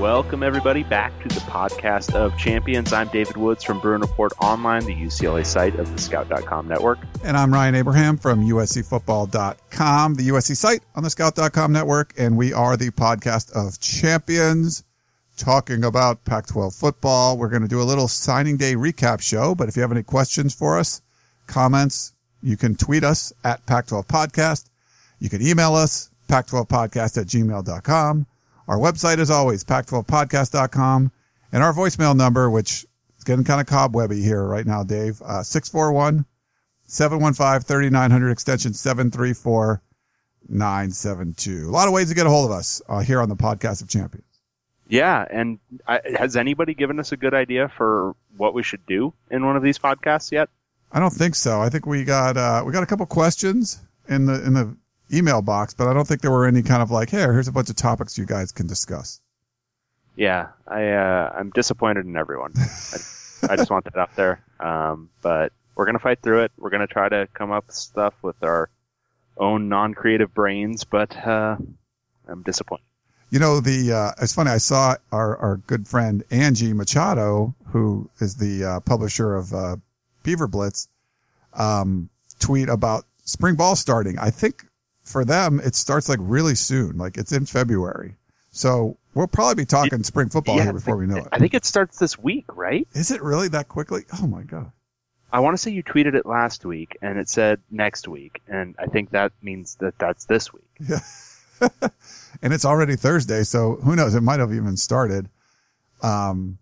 Welcome, everybody, back to the podcast of champions. I'm David Woods from Bruin Report Online, the UCLA site of the Scout.com network. And I'm Ryan Abraham from USCFootball.com, the USC site on the Scout.com network. And we are the podcast of champions talking about Pac 12 football. We're going to do a little signing day recap show, but if you have any questions for us, comments, you can tweet us at Pac 12 Podcast. You can email us, Pac 12 Podcast at gmail.com. Our website is always pac12podcast.com and our voicemail number, which is getting kind of cobwebby here right now, Dave, uh, 641 715 3900 extension 734 972. A lot of ways to get a hold of us uh, here on the podcast of champions. Yeah, and I, has anybody given us a good idea for what we should do in one of these podcasts yet? I don't think so. I think we got, uh, we got a couple questions in the, in the email box, but I don't think there were any kind of like, hey, here's a bunch of topics you guys can discuss. Yeah, I uh, I'm disappointed in everyone. I, I just want that out there. Um, but we're gonna fight through it. We're gonna try to come up with stuff with our own non-creative brains, but uh, I'm disappointed. You know, the uh, it's funny. I saw our our good friend Angie Machado, who is the uh, publisher of uh, Beaver Blitz, um, tweet about spring ball starting. I think for them it starts like really soon, like it's in February. So we'll probably be talking spring football Yeah, here before we know it. I think it starts this week, right? Is it really that quickly? Oh my god! I want to say you tweeted it last week, and it said next week, and I think that means that that's this week. Yeah. and it's already Thursday, so who knows? It might have even started. Um,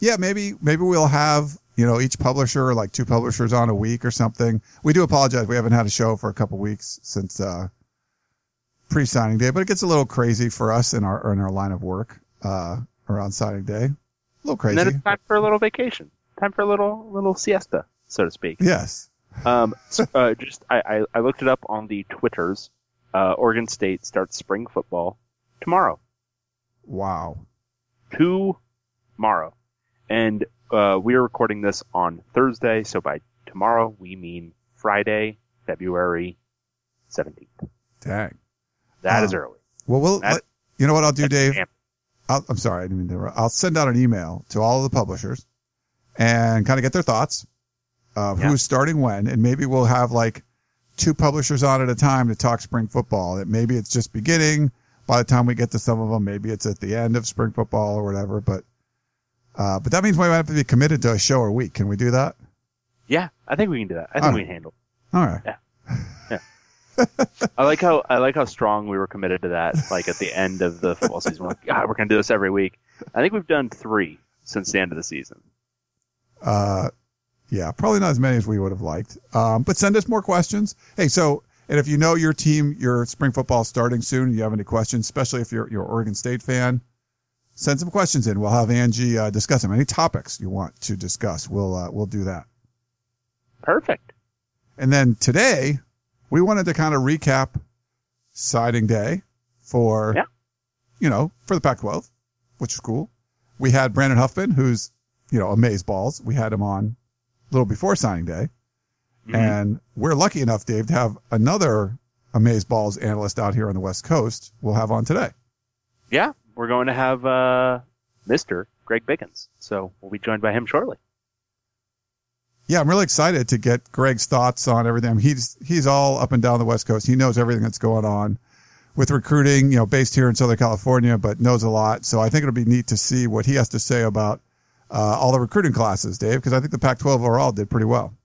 yeah, maybe, maybe we'll have, you know, each publisher, like two publishers on a week or something. We do apologize. We haven't had a show for a couple weeks since, uh, pre-signing day, but it gets a little crazy for us in our, in our line of work, uh, around signing day. A little crazy. And then it's time for a little vacation, time for a little little siesta, so to speak. yes. Um, so, uh, just I, I, I looked it up on the Twitters. Uh, Oregon State starts spring football tomorrow. Wow. Tomorrow, and uh, we are recording this on Thursday, so by tomorrow we mean Friday, February seventeenth. Dang. That is Um, early. Well, we'll, That- let- you know what I'll do, Dave? I'll, I'm sorry, I didn't mean to. I'll send out an email to all of the publishers and kind of get their thoughts of Yeah. who's starting when, and maybe we'll have like two publishers on at a time to talk spring football. That maybe it's just beginning. By the time we get to some of them, maybe it's at the end of spring football or whatever. But, uh, but that means we might have to be committed to a show a week. Can we do that? Yeah, I think we can do that. I think All we can handle. All right. Yeah. Yeah. I like how I like how strong we were committed to that. Like at the end of the football season, we're like, God, we're gonna do this every week. I think we've done three since the end of the season. Uh, yeah, probably not as many as we would have liked. Um, but send us more questions. Hey, so, and if you know your team, your spring football starting soon, you have any questions, especially if you're, you're an Oregon State fan, send some questions in. We'll have Angie, uh, discuss them. Any topics you want to discuss, we'll, uh, we'll do that. Perfect. And then today, we wanted to kind of recap signing day for, Yeah. you know, for the Pac-12, which is cool. We had Brandon Huffman, who's, you know, amaze balls. We had him on a little before signing day. Mhm. And we're lucky enough, Dave, to have another amaze balls analyst out here on the West Coast. We'll have on today. Yeah, we're going to have uh, Mister Greg Biggins, so we'll be joined by him shortly. Yeah, I'm really excited to get Greg's thoughts on everything. He's he's all up and down the West Coast. He knows everything that's going on with recruiting, you know, based here in Southern California, but knows a lot. So I think it'll be neat to see what he has to say about uh, all the recruiting classes, Dave, because I think the Pac-12 overall did pretty well.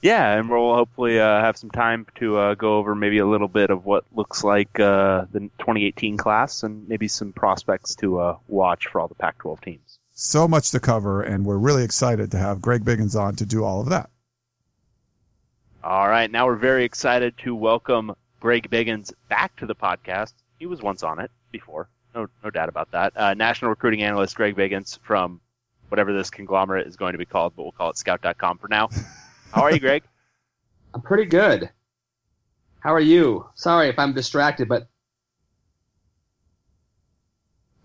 Yeah, and we'll hopefully uh, have some time to uh, go over maybe a little bit of what looks like uh, the 2018 class and maybe some prospects to uh, watch for all the Pac-12 teams. So much to cover, and we're really excited to have Greg Biggins on to do all of that. All right, now we're very excited to welcome Greg Biggins back to the podcast. He was once on it before, no, no doubt about that. Uh, national recruiting analyst Greg Biggins from whatever this conglomerate is going to be called, but we'll call it Scout.com for now. How are you, Greg? I'm pretty good. How are you? Sorry if I'm distracted, but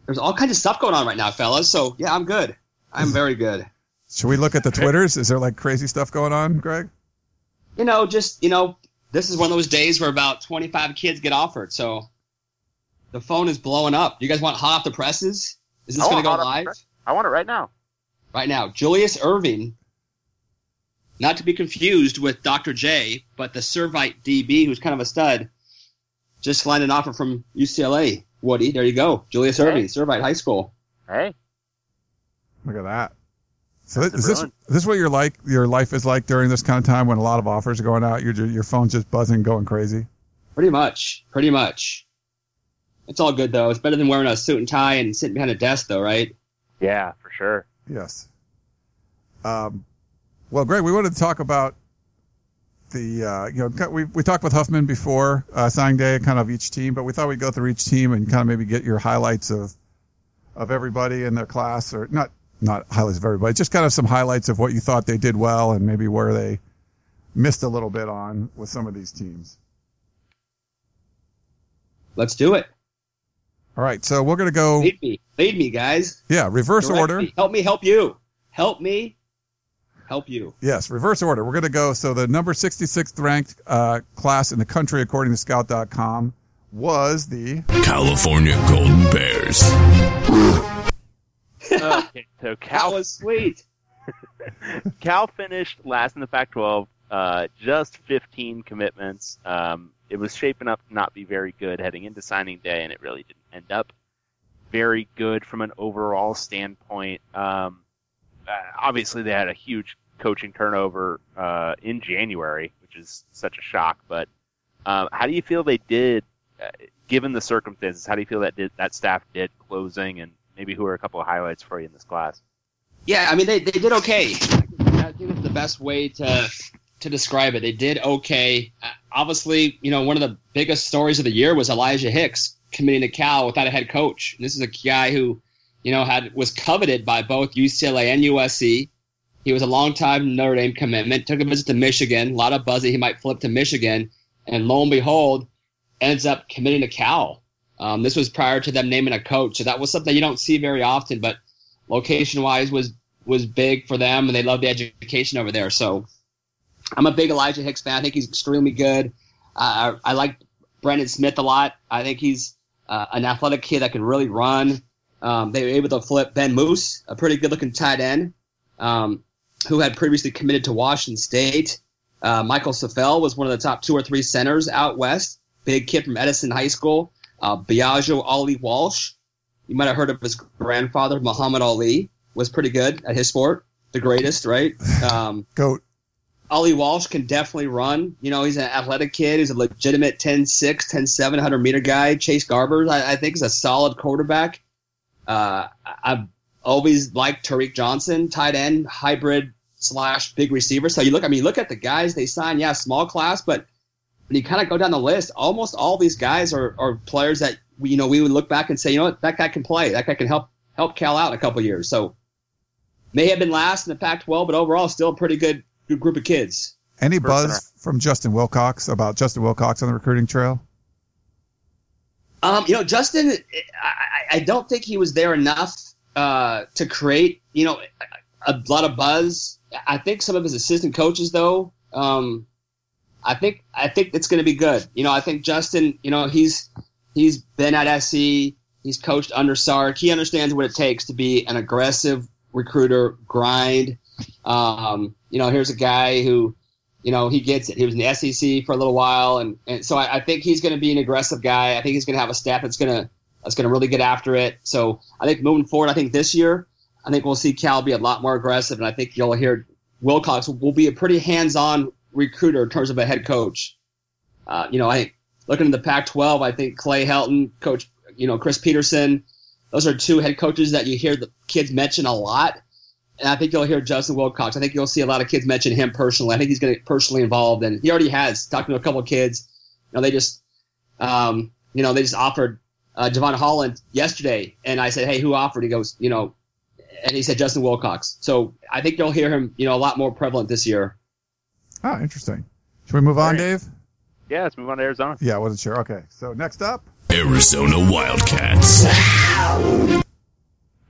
there's all kinds of stuff going on right now, fellas. So yeah, I'm good. I'm very good. Should we look at the Twitters? Is there like crazy stuff going on, Greg? You know, just you know, this is one of those days where about 25 kids get offered. So the phone is blowing up. You guys want hot off the presses? Is this going to go hot off the live. I want it right now. right now? Julius Irving, not to be confused with Dr. J, but the Servite DB, who's kind of a stud, just signed an offer from UCLA. Woody, there you go. Julius Hey. Irving, Servite High School. Hey, Look at that. So That's is this is this what your like your life is like during this kind of time when a lot of offers are going out? Your your phone's just buzzing, going crazy. Pretty much. Pretty much. It's all good though. It's better than wearing a suit and tie and sitting behind a desk though, right? yeah, for sure. Yes. Um, well, Greg, we wanted to talk about the uh, you know we we talked with Huffman before uh, signing day, kind of each team, but we thought we'd go through each team and kind of maybe get your highlights of of everybody in their class, or not not highlights of everybody, just kind of some highlights of what you thought they did well and maybe where they missed a little bit on with some of these teams. Let's do it. All right, so we're gonna go Lead me. Lead me, guys. yeah reverse Direct order. me. Help me help you. Help me help you. Yes, reverse order. We're going to go. So the number 66th ranked uh, class in the country, according to Scout.com, was the California Golden Bears. Okay, so That Cal was sweet. Cal finished last in the Pac-12, uh, just 15 commitments. Um, it was shaping up to not be very good heading into signing day, and it really didn't end up very good from an overall standpoint. Um, obviously, they had a huge coaching turnover uh, in January, which is such a shock. But um, how do you feel they did, uh, given the circumstances? How do you feel that did, that staff did closing, and maybe who are a couple of highlights for you in this class? Yeah, I mean they, they did okay. I think that's the best way to to describe it. They did okay. Uh, obviously, you know, one of the biggest stories of the year was Elijah Hicks committing to Cal without a head coach. And this is a guy who, you know, had was coveted by both UCLA and USC. He was a longtime Notre Dame commitment. Took a visit to Michigan. A lot of buzz that he might flip to Michigan, and lo and behold, ends up committing to Cal. Um, this was prior to them naming a coach, so that was something you don't see very often. But location wise was was big for them, and they love the education over there. So I'm a big Elijah Hicks fan. I think he's extremely good. Uh, I, I like Brendan Smith a lot. I think he's uh, an athletic kid that can really run. Um, they were able to flip Ben Moose, a pretty good looking tight end, um, who had previously committed to Washington State. Uh, Michael Safel was one of the top two or three centers out west. Big kid from Edison High School. Uh, Biagio Ali Walsh. You might have heard of his grandfather, Muhammad Ali, was pretty good at his sport. The greatest, right? Um, GOAT. Ali Walsh can definitely run. You know, he's an athletic kid. He's a legitimate 10-6, 10-7, 100 meter guy. Chase Garbers, I, I think, is a solid quarterback. Uh, I- I've always liked Tariq Johnson, tight end, hybrid slash big receiver. So you look, I mean, look at the guys they signed. Yeah, small class, but when you kind of go down the list, almost all these guys are, are players that we, you know we would look back and say, you know what, that guy can play. That guy can help help Cal out in a couple of years. So may have been last in the Pac-12, but overall still a pretty good good group of kids. Any buzz from Justin Wilcox about Justin Wilcox on the recruiting trail? Um, you know, Justin, I, I- don't think he was there enough uh, to create, you know, a, a lot of buzz. I think some of his assistant coaches, though, um, I think I think it's going to be good. You know, I think Justin, you know, he's he's been at SC, he's coached under Sark, he understands what it takes to be an aggressive recruiter, grind. Um, you know, here's a guy who, you know, he gets it. He was in the SEC for a little while, and, and so I, I think he's going to be an aggressive guy. I think he's going to have a staff that's going to that's going to really get after it. So I think moving forward, I think this year, I think we'll see Cal be a lot more aggressive, and I think you'll hear Wilcox will be a pretty hands-on recruiter in terms of a head coach. Uh, you know, I think looking at the Pac-12, I think Clay Helton, Coach, you know, Chris Petersen, those are two head coaches that you hear the kids mention a lot. And I think you'll hear Justin Wilcox. I think you'll see a lot of kids mention him personally. I think he's going to get personally involved, and he already has. Talking to a couple of kids, you know, they just, um, you know, they just offered uh, Jevon Holland yesterday, and I said, "Hey, who offered?" He goes, "You know," and he said Justin Wilcox. So I think you'll hear him, you know, a lot more prevalent this year. Oh, interesting. Should we move on, Right. Dave? Yeah, let's move on to Arizona. Yeah, I wasn't sure. Okay, so next up, Arizona Wildcats.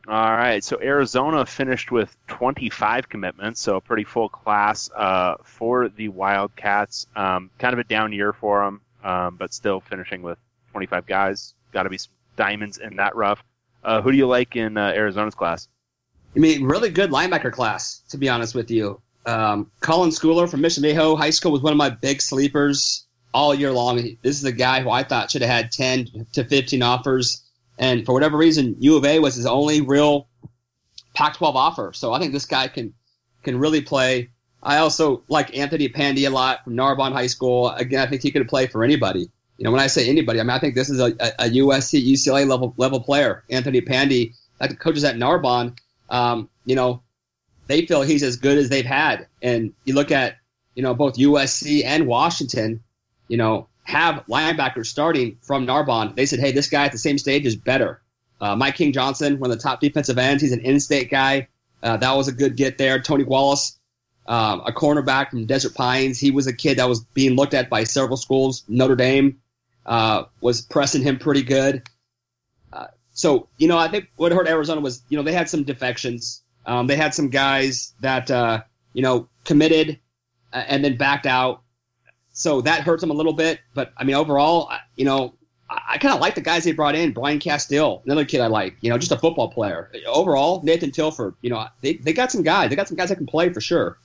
All right, so Arizona finished with 25 commitments, so a pretty full class uh, for the Wildcats. Um, kind of a down year for them, um, but still finishing with 25 guys. Got to be some diamonds in that rough. Uh, who do you like in uh, Arizona's class? I mean, really good linebacker class, to be honest with you. Um, Colin Schooler from Mission Viejo High School was one of my big sleepers all year long. This is a guy who I thought should have had 10 to 15 offers. And for whatever reason, U of A was his only real Pac 12 offer. So I think this guy can, can really play. I also like Anthony Pandy a lot from Narbonne High School. Again, I think he could play for anybody. You know, when I say anybody, I mean, I think this is a, a, USC, UCLA level, level player. Anthony Pandy, the coaches at Narbonne, um, you know, they feel he's as good as they've had. And you look at, you know, both USC and Washington, you know, have linebackers starting from Narbonne. They said, hey, this guy at the same stage is better. Uh, Mike King Johnson, one of the top defensive ends, he's an in-state guy. Uh, that was a good get there. Tony Wallace, um, a cornerback from Desert Pines. He was a kid that was being looked at by several schools. Notre Dame uh, was pressing him pretty good. Uh, so, you know, I think what hurt Arizona was, you know, they had some defections. Um, they had some guys that, uh, you know, committed uh, and then backed out. So that hurts them a little bit. But, I mean, overall, you know, I, I kind of like the guys they brought in. Brian Castile, another kid I like, you know, just a football player. Overall, Nathan Tilford, you know, they, they got some guys. They got some guys that can play for sure.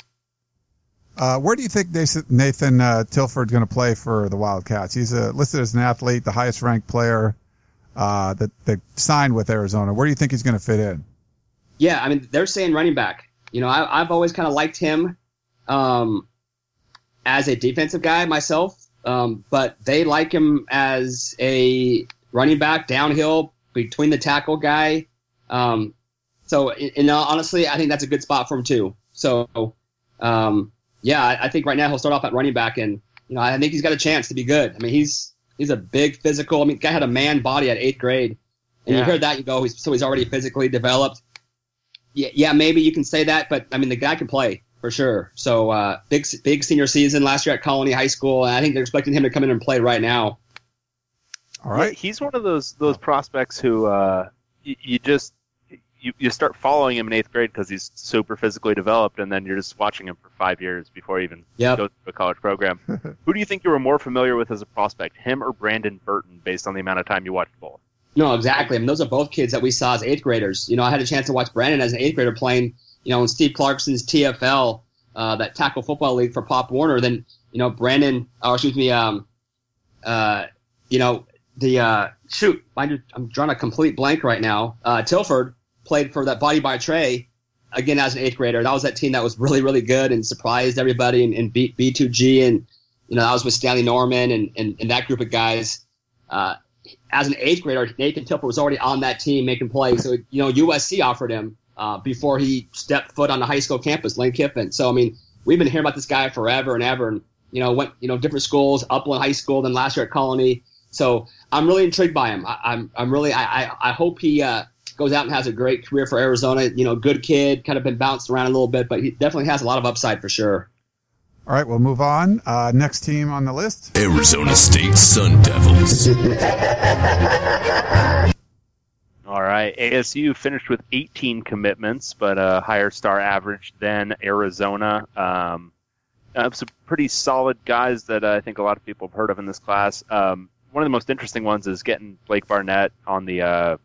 uh, where do you think Nathan, Nathan uh, Tilford's going to play for the Wildcats? He's uh, listed as an athlete, the highest ranked player uh, that they signed with Arizona. Where do you think he's going to fit in? Yeah, I mean, they're saying running back. You know, I, I've always kind of liked him um, as a defensive guy myself, um, but they like him as a running back downhill between the tackle guy. Um, so, and honestly, I think that's a good spot for him too. So, um, yeah, I, think right now he'll start off at running back, and you know, I think he's got a chance to be good. I mean, he's he's a big physical. I mean, guy had a man body at eighth grade, and you Yeah. heard that, you go, he's, so he's already physically developed yeah, yeah, maybe you can say that, but I mean, the guy can play for sure. So uh, big, big senior season last year at Colony High School, and I think they're expecting him to come in and play right now. All right. He's one of those those prospects who uh, you, you just you, you start following him in eighth grade because he's super physically developed, and then you're just watching him for five years before he even Yep. goes to a college program. who do you think you were more familiar with as a prospect, him or Brandon Burton, based on the amount of time you watched both? No, exactly. I mean, those are both kids that we saw as eighth graders. You know, I had a chance to watch Brandon as an eighth grader playing, you know, in Steve Clarkson's TFL, uh, that tackle football league for Pop Warner. Then, you know, Brandon, or excuse me, um, uh, you know, the uh, shoot, I'm I'm drawing a complete blank right now. Uh, Tilford played for that Body by Trey again as an eighth grader. That was that team that was really, really good and surprised everybody and, and beat B2G. And, you know, that was with Stanley Norman and, and, and that group of guys. Uh, as an eighth grader, Nathan Tilford was already on that team making plays. So, you know, USC offered him uh, before he stepped foot on the high school campus, Lane Kiffin. So, I mean, we've been hearing about this guy forever and ever. And, you know, went, you know, different schools, Upland High School, then last year at Colony. So I'm really intrigued by him. I, I'm, I'm really, I, I, I hope he uh, goes out and has a great career for Arizona. You know, good kid, kind of been bounced around a little bit, but he definitely has a lot of upside for sure. All right, we'll move on. Uh, next team on the list. Arizona State Sun Devils. All right, ASU finished with 18 commitments, but a higher star average than Arizona. Um, uh, some pretty solid guys that I think a lot of people have heard of in this class. Um, one of the most interesting ones is getting Blake Barnett on the uh,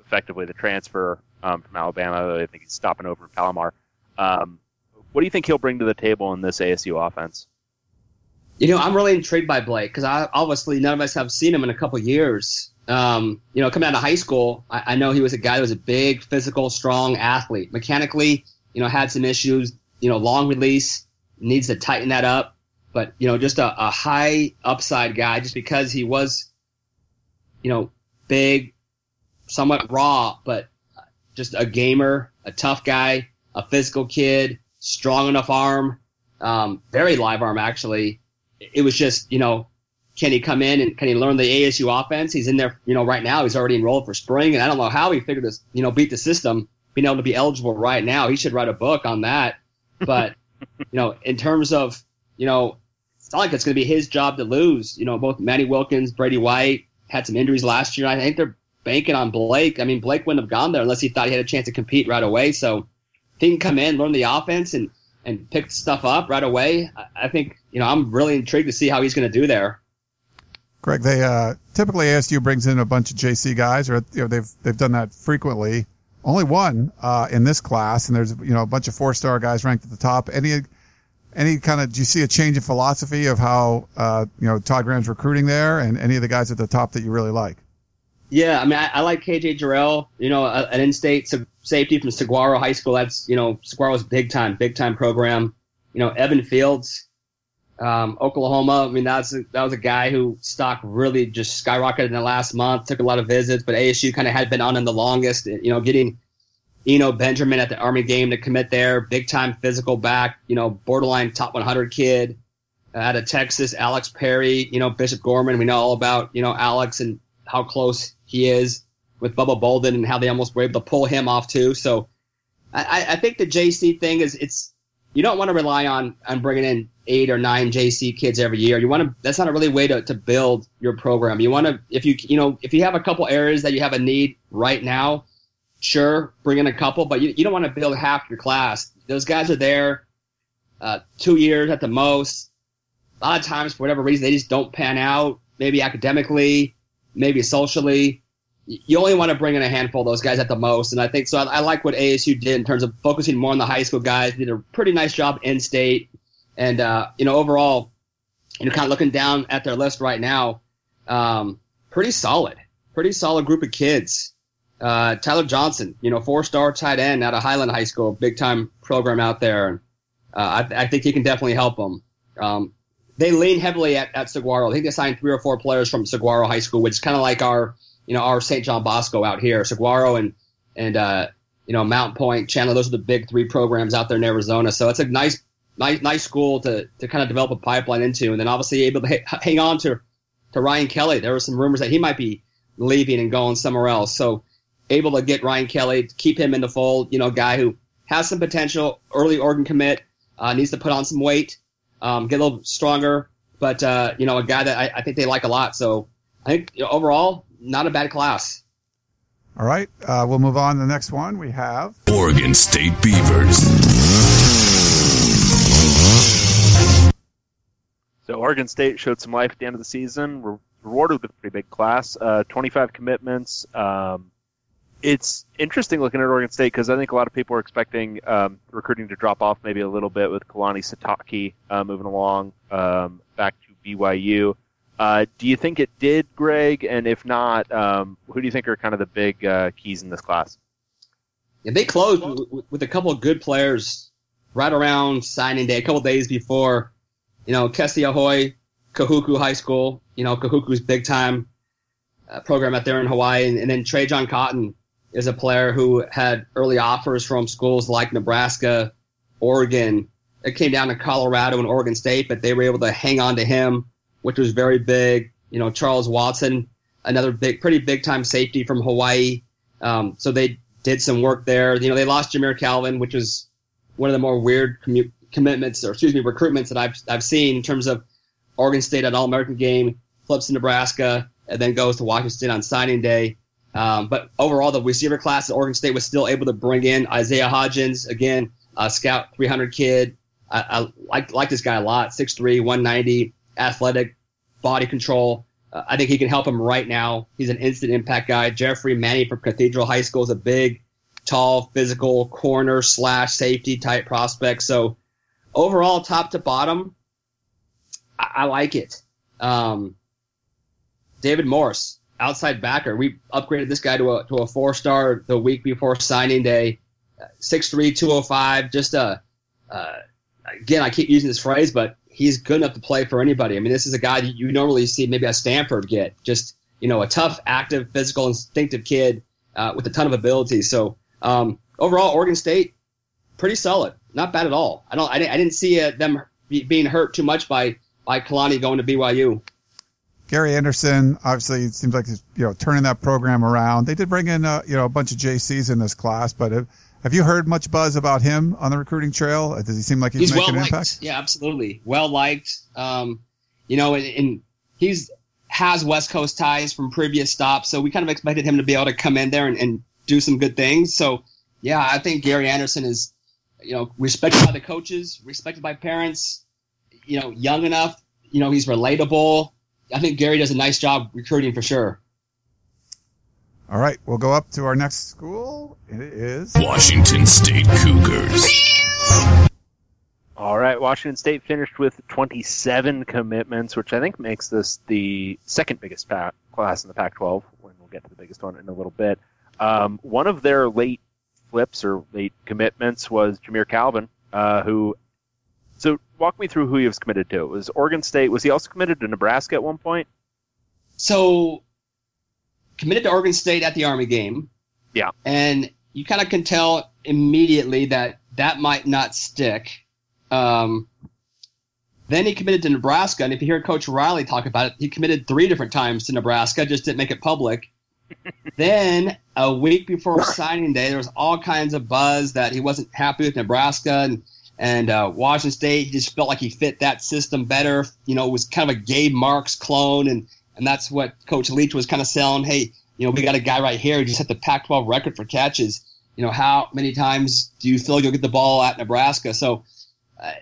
effectively the transfer um, from Alabama. I think he's stopping over in Palomar. Um, what do you think he'll bring to the table in this ASU offense? You know, I'm really intrigued by Blake because obviously none of us have seen him in a couple years. Um, you know, coming out of high school, I, I know he was a guy that was a big, physical, strong athlete. Mechanically, you know, had some issues. You know, long release needs to tighten that up. But you know, just a, a high upside guy, just because he was, you know, big, somewhat raw, but just a gamer, a tough guy, a physical kid, strong enough arm, um, very live arm actually it was just, you know, can he come in and can he learn the ASU offense? He's in there, you know, right now. He's already enrolled for spring, and I don't know how he figured this, you know, beat the system, being able to be eligible right now. He should write a book on that. But you know, in terms of, you know, it's not like it's going to be his job to lose. You know, both Manny Wilkins, Brady White had some injuries last year. I think they're banking on Blake. I mean, Blake wouldn't have gone there unless he thought he had a chance to compete right away. So if he can come in, learn the offense, and and pick stuff up right away, I, I think you know I'm really intrigued to see how he's going to do there. Greg, they uh, typically ASU brings in a bunch of JC guys, or you know they've they've done that frequently. Only one uh, in this class, and there's you know a bunch of four star guys ranked at the top. Any any kind of do you see a change in philosophy of how uh, you know Todd Graham's recruiting there, and any of the guys at the top that you really like? Yeah, I mean, I, I like KJ Jarrell, you know, a- an in-state sa- safety from Saguaro High School. That's, you know, Saguaro's big time, big time program. You know, Evan Fields, um, Oklahoma. I mean, that's that was a guy who stock really just skyrocketed in the last month. Took a lot of visits, but ASU kind of had been on him the longest. You know, getting Eno Benjamin at the Army game to commit there, big time physical back. You know, borderline top 100 kid. Uh, out of Texas, Alex Perry. You know, Bishop Gorman. We know all about you know Alex and how close he is with Bubba Bolden and how they almost were able to pull him off too. So I, I think the JC thing is it's you don't want to rely on on bringing in eight or nine JC kids every year. You want to that's not a really way to, to build your program. You want to if you you know if you have a couple areas that you have a need right now, sure bring in a couple, but you, you don't want to build half your class. Those guys are there uh, two years at the most. A lot of times for whatever reason they just don't pan out. Maybe academically, maybe socially. You only want to bring in a handful of those guys at the most, and I think so. I, I like what ASU did in terms of focusing more on the high school guys. Did a pretty nice job in state, and uh, you know overall, you know, kind of looking down at their list right now, um, pretty solid, pretty solid group of kids. Uh, Tyler Johnson, you know, four-star tight end out of Highland High School, big time program out there, and uh, I, I think he can definitely help them. Um, they lean heavily at, at Saguaro. I think they signed three or four players from Saguaro High School, which is kind of like our, you know, our St. John Bosco out here. Saguaro and and uh, you know Mountain Pointe, Chandler. Those are the big three programs out there in Arizona. So it's a nice, nice, nice school to to kind of develop a pipeline into, and then obviously able to ha- hang on to to Ryan Kelly. There were some rumors that he might be leaving and going somewhere else. So able to get Ryan Kelly, keep him in the fold. You know, guy who has some potential, early Oregon commit, uh, needs to put on some weight um, get a little stronger. But uh, you know, a guy that I, I, think they like a lot. So I think you know, overall, not a bad class. All right, uh, we'll move on to the next one. We have Oregon State Beavers. So Oregon State showed some life at the end of the season. Re- rewarded with a pretty big class, uh, 25 commitments. Um, it's interesting looking at Oregon State because I think a lot of people are expecting um, recruiting to drop off maybe a little bit with Kalani Sitake uh, moving along um, back to BYU. Uh, do you think it did, Greg? And if not, um, who do you think are kind of the big uh, keys in this class? Yeah, they closed with, with a couple of good players right around signing day, a couple days before. You know, Kesty Ahoy, Kahuku High School. You know, Kahuku's big time uh, program out there in Hawaii, and, and then Trey John Cotton is a player who had early offers from schools like Nebraska, Oregon. It came down to Colorado and Oregon State, but they were able to hang on to him, which was very big. You know, Charles Watson, another big, pretty big time safety from Hawaii. Um, so they did some work there. You know, they lost Jamire Calvin, which was one of the more weird commu- commitments, or excuse me, recruitments that I've I've seen in terms of Oregon State at All American game, flips to Nebraska, and then goes to Washington on signing day. Um, but overall, the receiver class at Oregon State was still able to bring in Isaiah Hodgins, again, a scout 300 kid. I, I like, like this guy a lot. 6'3, 190, athletic, body control. Uh, I think he can help him right now. He's an instant impact guy. Jeffrey Manny from Cathedral High School is a big, tall, physical corner slash safety type prospect. So overall, top to bottom, I, I like it. Um, David Morse, outside backer. We upgraded this guy to a to a four star the week before signing day. Six three two oh five. Just a uh, again, I keep using this phrase, but he's good enough to play for anybody. I mean, this is a guy that you normally see maybe a Stanford get. Just you know, a tough, active, physical, instinctive kid uh, with a ton of ability. So um, overall, Oregon State pretty solid, not bad at all. I don't, I didn't, I didn't see uh, them be, being hurt too much by by Kalani going to BYU. Gary Anderson, obviously, it seems like he's you know turning that program around. They did bring in uh, you know a bunch of JCs in this class, but have, have you heard much buzz about him on the recruiting trail? Does he seem like he's, he's making well an impact? Yeah, absolutely. Well liked. Um, you know, and, and he's has West Coast ties from previous stops, so we kind of expected him to be able to come in there and, and do some good things. So, yeah, I think Gary Anderson is, you know, respected by the coaches, respected by parents. You know, young enough. You know, he's relatable. I think Gary does a nice job recruiting for sure. All right, we'll go up to our next school. It is Washington State Cougars. All right, Washington State finished with 27 commitments, which I think makes this the second biggest pa- class in the Pac-12. When we'll get to the biggest one in a little bit. Um, one of their late flips or late commitments was Jamire Calvin, uh, who. So walk me through who he was committed to. It was Oregon State. Was he also committed to Nebraska at one point? So, committed to Oregon State at the Army game. Yeah. And you kind of can tell immediately that that might not stick. Um, then he committed to Nebraska, and if you hear Coach Riley talk about it, he committed three different times to Nebraska, just didn't make it public. then a week before signing day, there was all kinds of buzz that he wasn't happy with Nebraska and and uh, Washington State. He just felt like he fit that system better. You know, it was kind of a Gabe Marks clone, and and that's what Coach Leach was kind of selling. Hey, you know, we got a guy right here who just hit the Pac-12 record for catches. You know, how many times do you feel you'll get the ball at Nebraska? So, uh,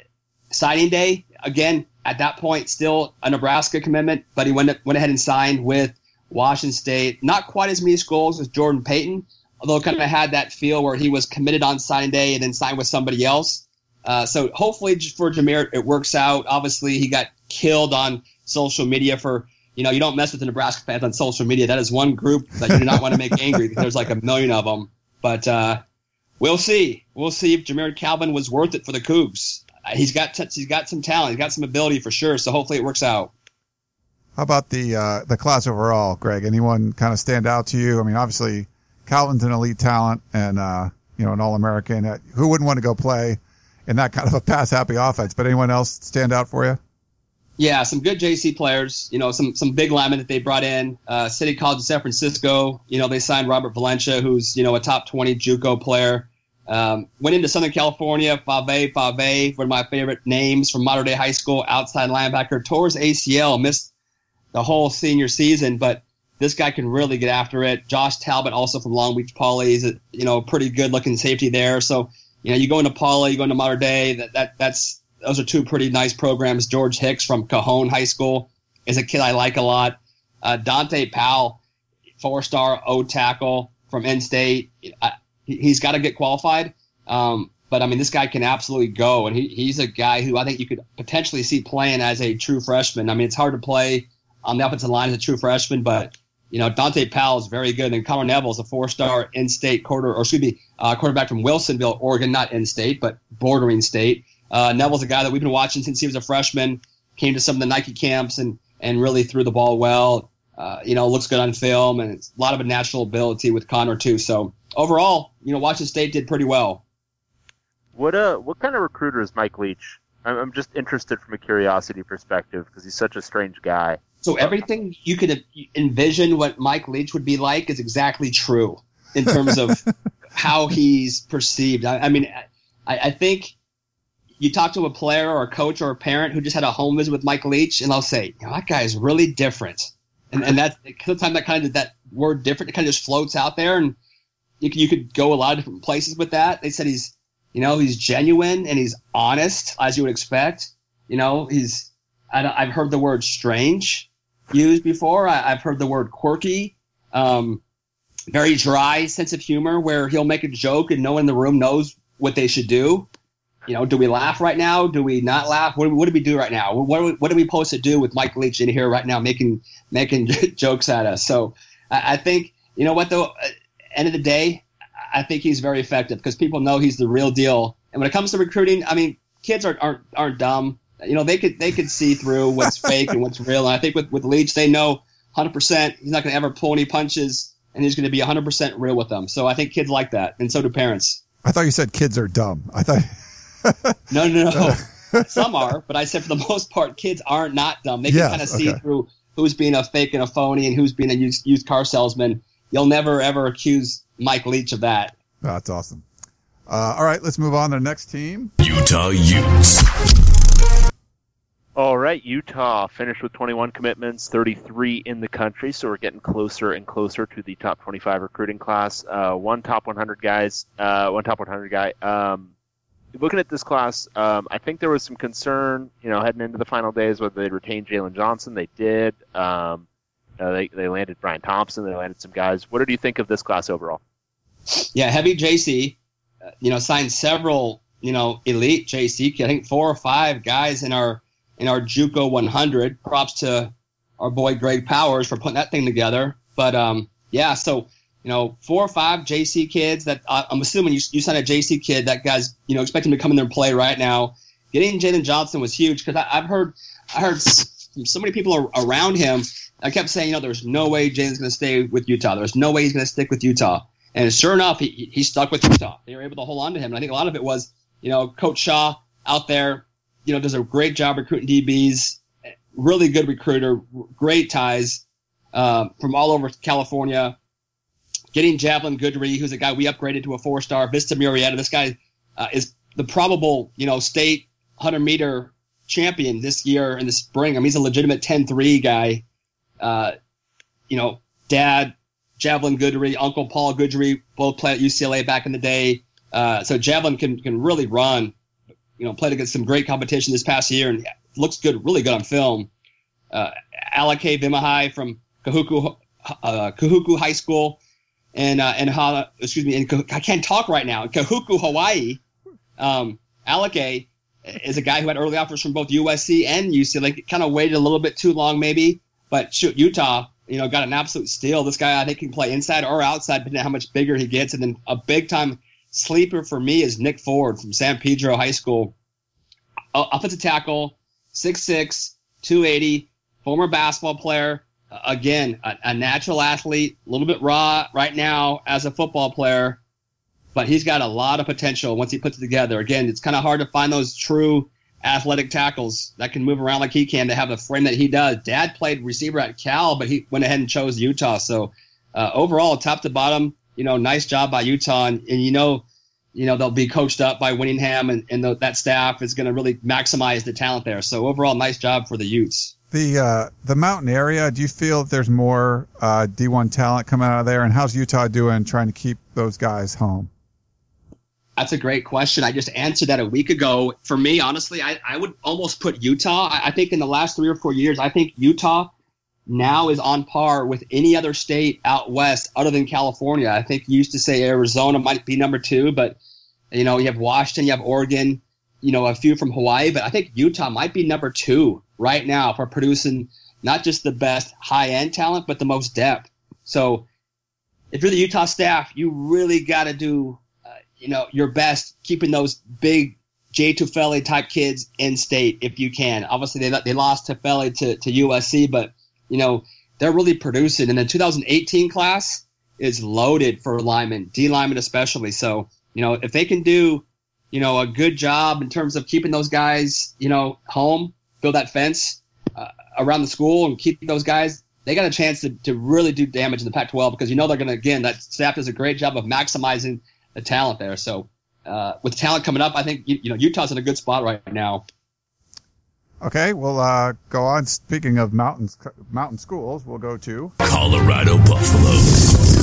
signing day again at that point, still a Nebraska commitment, but he went went ahead and signed with Washington State. Not quite as many schools as Jordan Payton, although kind of had that feel where he was committed on signing day and then signed with somebody else. Uh, so hopefully for Jamire, it works out. Obviously, he got killed on social media for, you know, you don't mess with the Nebraska fans on social media. That is one group that you do not want to make angry because there's like a million of them. But uh, we'll see. We'll see if Jamire Calvin was worth it for the Cougs. Uh, He's got t- he's got some talent. He's got some ability for sure. So hopefully it works out. How about the uh, the class overall, Greg? Anyone kind of stand out to you? I mean, obviously, Calvin's an elite talent and uh, you know an All American. Uh, Who wouldn't want to go play in that kind of a pass happy offense? But anyone else stand out for you? Yeah, some good JC players. You know, some some big linemen that they brought in. Uh, City College of San Francisco. You know, they signed Robert Valencia, who's you know a top twenty JUCO player. Um, went into Southern California. Fave Fave, one of my favorite names from Mater Dei High School, outside linebacker. Tore his ACL, missed the whole senior season, but this guy can really get after it. Josh Talbot, also from Long Beach Poly, is a you know pretty good looking safety there. So you know, you go into Poly, you go into Mater Dei. That that that's those are two pretty nice programs. George Hicks from Cajon High School is a kid I like a lot. Uh, Dante Powell, four star O tackle from N State. He- he's got to get qualified. Um, but I mean, this guy can absolutely go, and he, he's a guy who I think you could potentially see playing as a true freshman. I mean, it's hard to play on the offensive line as a true freshman, but you know, Dante Powell is very good. And Connor Neville is a four-star in-state quarter, or excuse me, uh, quarterback from Wilsonville, Oregon, not in-state, but bordering state. Uh, Neville's a guy that we've been watching since he was a freshman. Came to some of the Nike camps and and really threw the ball well. Uh, you know, looks good on film, and it's a lot of a natural ability with Connor too. So overall, you know, Washington State did pretty well. What uh, what kind of recruiter is Mike Leach? I'm, I'm just interested from a curiosity perspective because he's such a strange guy. So everything you could envision what Mike Leach would be like is exactly true in terms of how he's perceived. I, I mean, I, I think you talk to a player or a coach or a parent who just had a home visit with Mike Leach, and they'll say, that guy is really different. And, and that's sometimes that kind of that word different it kind of just floats out there, and you you could go a lot of different places with that. They said he's, you know, he's genuine and he's honest as you would expect. You know, he's I I've heard the word strange used before. I, I've heard the word quirky. Um, very dry sense of humor where he'll make a joke and no one in the room knows what they should do. You know, do we laugh right now? Do we not laugh? What, what do we do right now? What, are we, what are we supposed to do with Mike Leach in here right now making making jokes at us? So I, I think you know what though. uh, End of the day, I think he's very effective because people know he's the real deal. And when it comes to recruiting, I mean, kids aren't aren't, aren't dumb. You know, they could they could see through what's fake and what's real. And I think with with Leach, they know 100 percent he's not going to ever pull any punches, and he's going to be 100 percent real with them. So I think kids like that, and so do parents. I thought you said kids are dumb. I thought. No, no, no. Some are, but I said for the most part, kids aren't not dumb. They can Yeah, kind of see okay. through who's being a fake and a phony and who's being a used, used car salesman. You'll never ever accuse Mike Leach of that. That's awesome. Uh, all right, let's move on to the next team. Utah Utes. All right, Utah finished with 21 commitments, 33 in the country, so we're getting closer and closer to the top 25 recruiting class. Uh, one top 100 guys, uh, one top 100 guy. Um, looking at this class, um, I think there was some concern, you know, heading into the final days whether they'd retain Jalen Johnson. They did. Um, uh, they they landed Brian Thompson. They landed some guys. What did you think of this class overall? Yeah, heavy JC. Uh, you know, signed several. You know, elite JC. I think four or five guys in our in our JUCO 100. Props to our boy Greg Powers for putting that thing together. But um, yeah, so you know, four or five JC kids that uh, I'm assuming you, you signed a JC kid. That guy's you know expect him to come in there and play right now. Getting Jalen Johnson was huge because I've heard I heard so many people around him. I kept saying, you know, there's no way Jalen's going to stay with Utah. There's no way he's going to stick with Utah. And sure enough, he, he stuck with Utah. They were able to hold on to him. And I think a lot of it was, you know, Coach Shah out there, you know, does a great job recruiting DBs. Really good recruiter, great ties uh, from all over California. Getting Javelin Guidry, who's a guy we upgraded to a four star. Vista Murrieta, this guy uh, is the probable, you know, state 100 meter champion this year in the spring. I mean, he's a legitimate 10-3 guy. Uh, you know, dad, Javelin Guidry, Uncle Paul Guidry, both played at UCLA back in the day. Uh, so Javelin can, can really run. You know, played against some great competition this past year and looks good, really good on film. Uh, Alake Vimahai from Kahuku, uh, Kahuku High School and uh, and Hala, excuse me, I can't talk right now. Kahuku, Hawaii. Um, Alake is a guy who had early offers from both USC and UCLA. Like kind of waited a little bit too long, maybe. But shoot, Utah, you know, got an absolute steal. This guy, I think, can play inside or outside, depending on how much bigger he gets. And then a big time sleeper for me is Nick Ford from San Pedro High School. Offensive tackle, 6'6", 280, former basketball player. Again, a, a natural athlete, a little bit raw right now as a football player, but he's got a lot of potential once he puts it together. Again, it's kind of hard to find those true athletic tackles that can move around like he can to have the frame that he does. Dad played receiver at Cal, but he went ahead and chose Utah. So uh, overall, top to bottom, you know, nice job by Utah, and, and you know, you know they'll be coached up by Whittingham, and, and the, that staff is going to really maximize the talent there. So overall, nice job for the Utes. The uh, the mountain area. Do you feel there's more uh, D1 talent coming out of there? And how's Utah doing trying to keep those guys home? That's a great question. I just answered that a week ago. For me, honestly, I, I would almost put Utah. I, I think in the last three or four years, I think Utah now is on par with any other state out west other than California. I think you used to say Arizona might be number two, but you know, you have Washington, you have Oregon, you know, a few from Hawaii, but I think Utah might be number two right now for producing not just the best high end talent, but the most depth. So if you're the Utah staff, you really got to do, uh, you know, your best keeping those big Jay Tufele type kids in state if you can. Obviously, they they lost Tufele to to USC, but you know they're really producing. And the 2018 class is loaded for linemen, D linemen especially. So you know if they can do, you know, a good job in terms of keeping those guys, you know, home, build that fence uh, around the school, and keep those guys. They got a chance to, to really do damage in the Pac-12 because you know they're going to again that staff does a great job of maximizing the talent there. So uh, with talent coming up, I think you, you know Utah's in a good spot right now. Okay, we'll uh, go on. Speaking of mountains, mountain schools, we'll go to Colorado Buffaloes.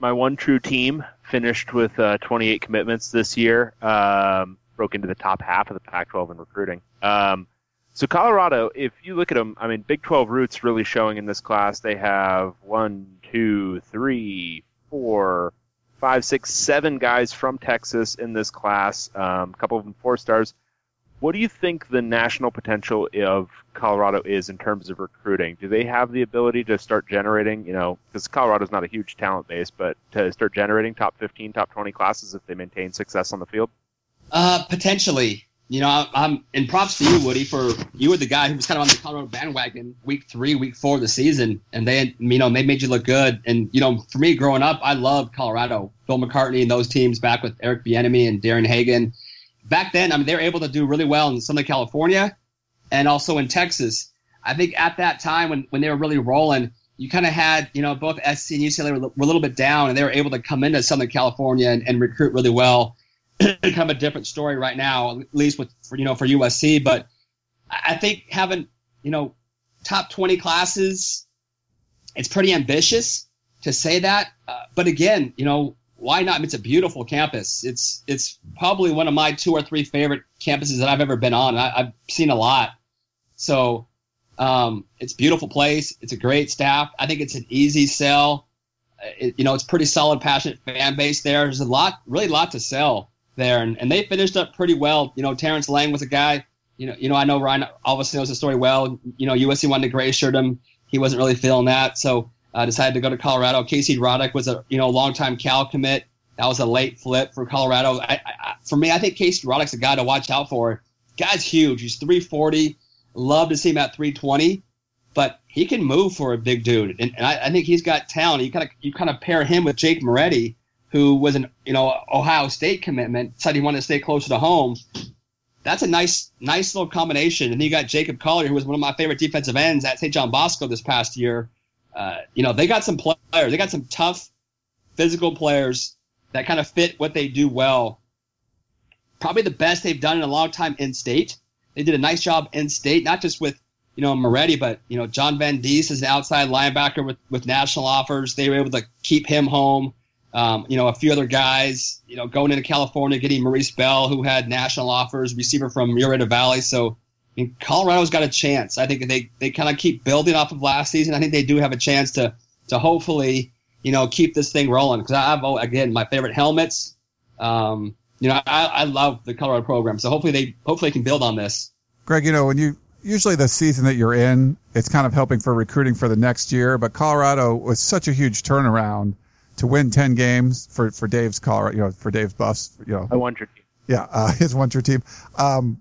my one true team finished with uh, 28 commitments this year. Um, broke into the top half of the Pac-12 in recruiting. Um, so Colorado, if you look at them, I mean, Big 12 roots really showing in this class. They have one, two, three, four, five, six, seven guys from Texas in this class. Um, a couple of them four stars. What do you think the national potential of Colorado is in terms of recruiting? Do they have the ability to start generating, you know, because Colorado's not a huge talent base, but to start generating top 15, top 20 classes if they maintain success on the field? Uh, potentially. You know, I'm and props to you, Woody, for you were the guy who was kind of on the Colorado bandwagon week three, week four of the season, and they, you know, they made you look good. And you know, for me, growing up, I loved Colorado, Bill McCartney and those teams back with Eric Bieniemy and Darian Hagan. Back then, I mean, they were able to do really well in Southern California and also in Texas. I think at that time when, when they were really rolling, you kind of had, you know, both SC and UCLA were, were a little bit down and they were able to come into Southern California and, and recruit really well. kind of a different story right now, at least with, for, you know, for USC. But I I think having, you know, top 20 classes, it's pretty ambitious to say that. Uh, but again, you know, why not? It's a beautiful campus. It's it's probably one of my two or three favorite campuses that I've ever been on. I, I've seen a lot, so um, it's beautiful place. It's a great staff. I think it's an easy sell. It, you know, it's pretty solid, passionate fan base there. There's a lot, really, a lot to sell there, and, and they finished up pretty well. You know, Terrence Lang was a guy. You know, you know, I know Ryan obviously knows the story well. You know, USC wanted to gray shirt him. He wasn't really feeling that, so uh, decided to go to Colorado. Casey Roddick was a you know longtime Cal commit. That was a late flip for Colorado. I, I, for me, I think Casey Roddick's a guy to watch out for. Guy's huge. He's 340. Love to see him at 320, but he can move for a big dude, and, and I, I think he's got talent. You kind of you kind of pair him with Jake Moretti, who was an you know Ohio State commitment, said he wanted to stay closer to home. That's a nice nice little combination. And then you got Jacob Callier, who was one of my favorite defensive ends at St. John Bosco this past year. Uh, you know, they got some players. They got some tough, physical players that kind of fit what they do well. Probably the best they've done in a long time in state. They did a nice job in state, not just with you know Moretti, but you know John Van Diest is an outside linebacker with with national offers. They were able to keep him home. Um, you know, a few other guys, you know, going into California, getting Maurice Bell, who had national offers, receiver from Murrieta Valley. So, mean, Colorado's got a chance. I think they, they kind of keep building off of last season. I think they do have a chance to, to hopefully, you know, keep this thing rolling. Because I've, again, my favorite helmets. Um, you know, I, I love the Colorado program. So hopefully they, hopefully they can build on this. Greg, you know, when you usually the season that you're in, it's kind of helping for recruiting for the next year. But Colorado was such a huge turnaround to win 10 games for, for Dave's Colorado, you know, for Dave's Buffs, you know, I wonder. yeah, uh, his one true team. Um,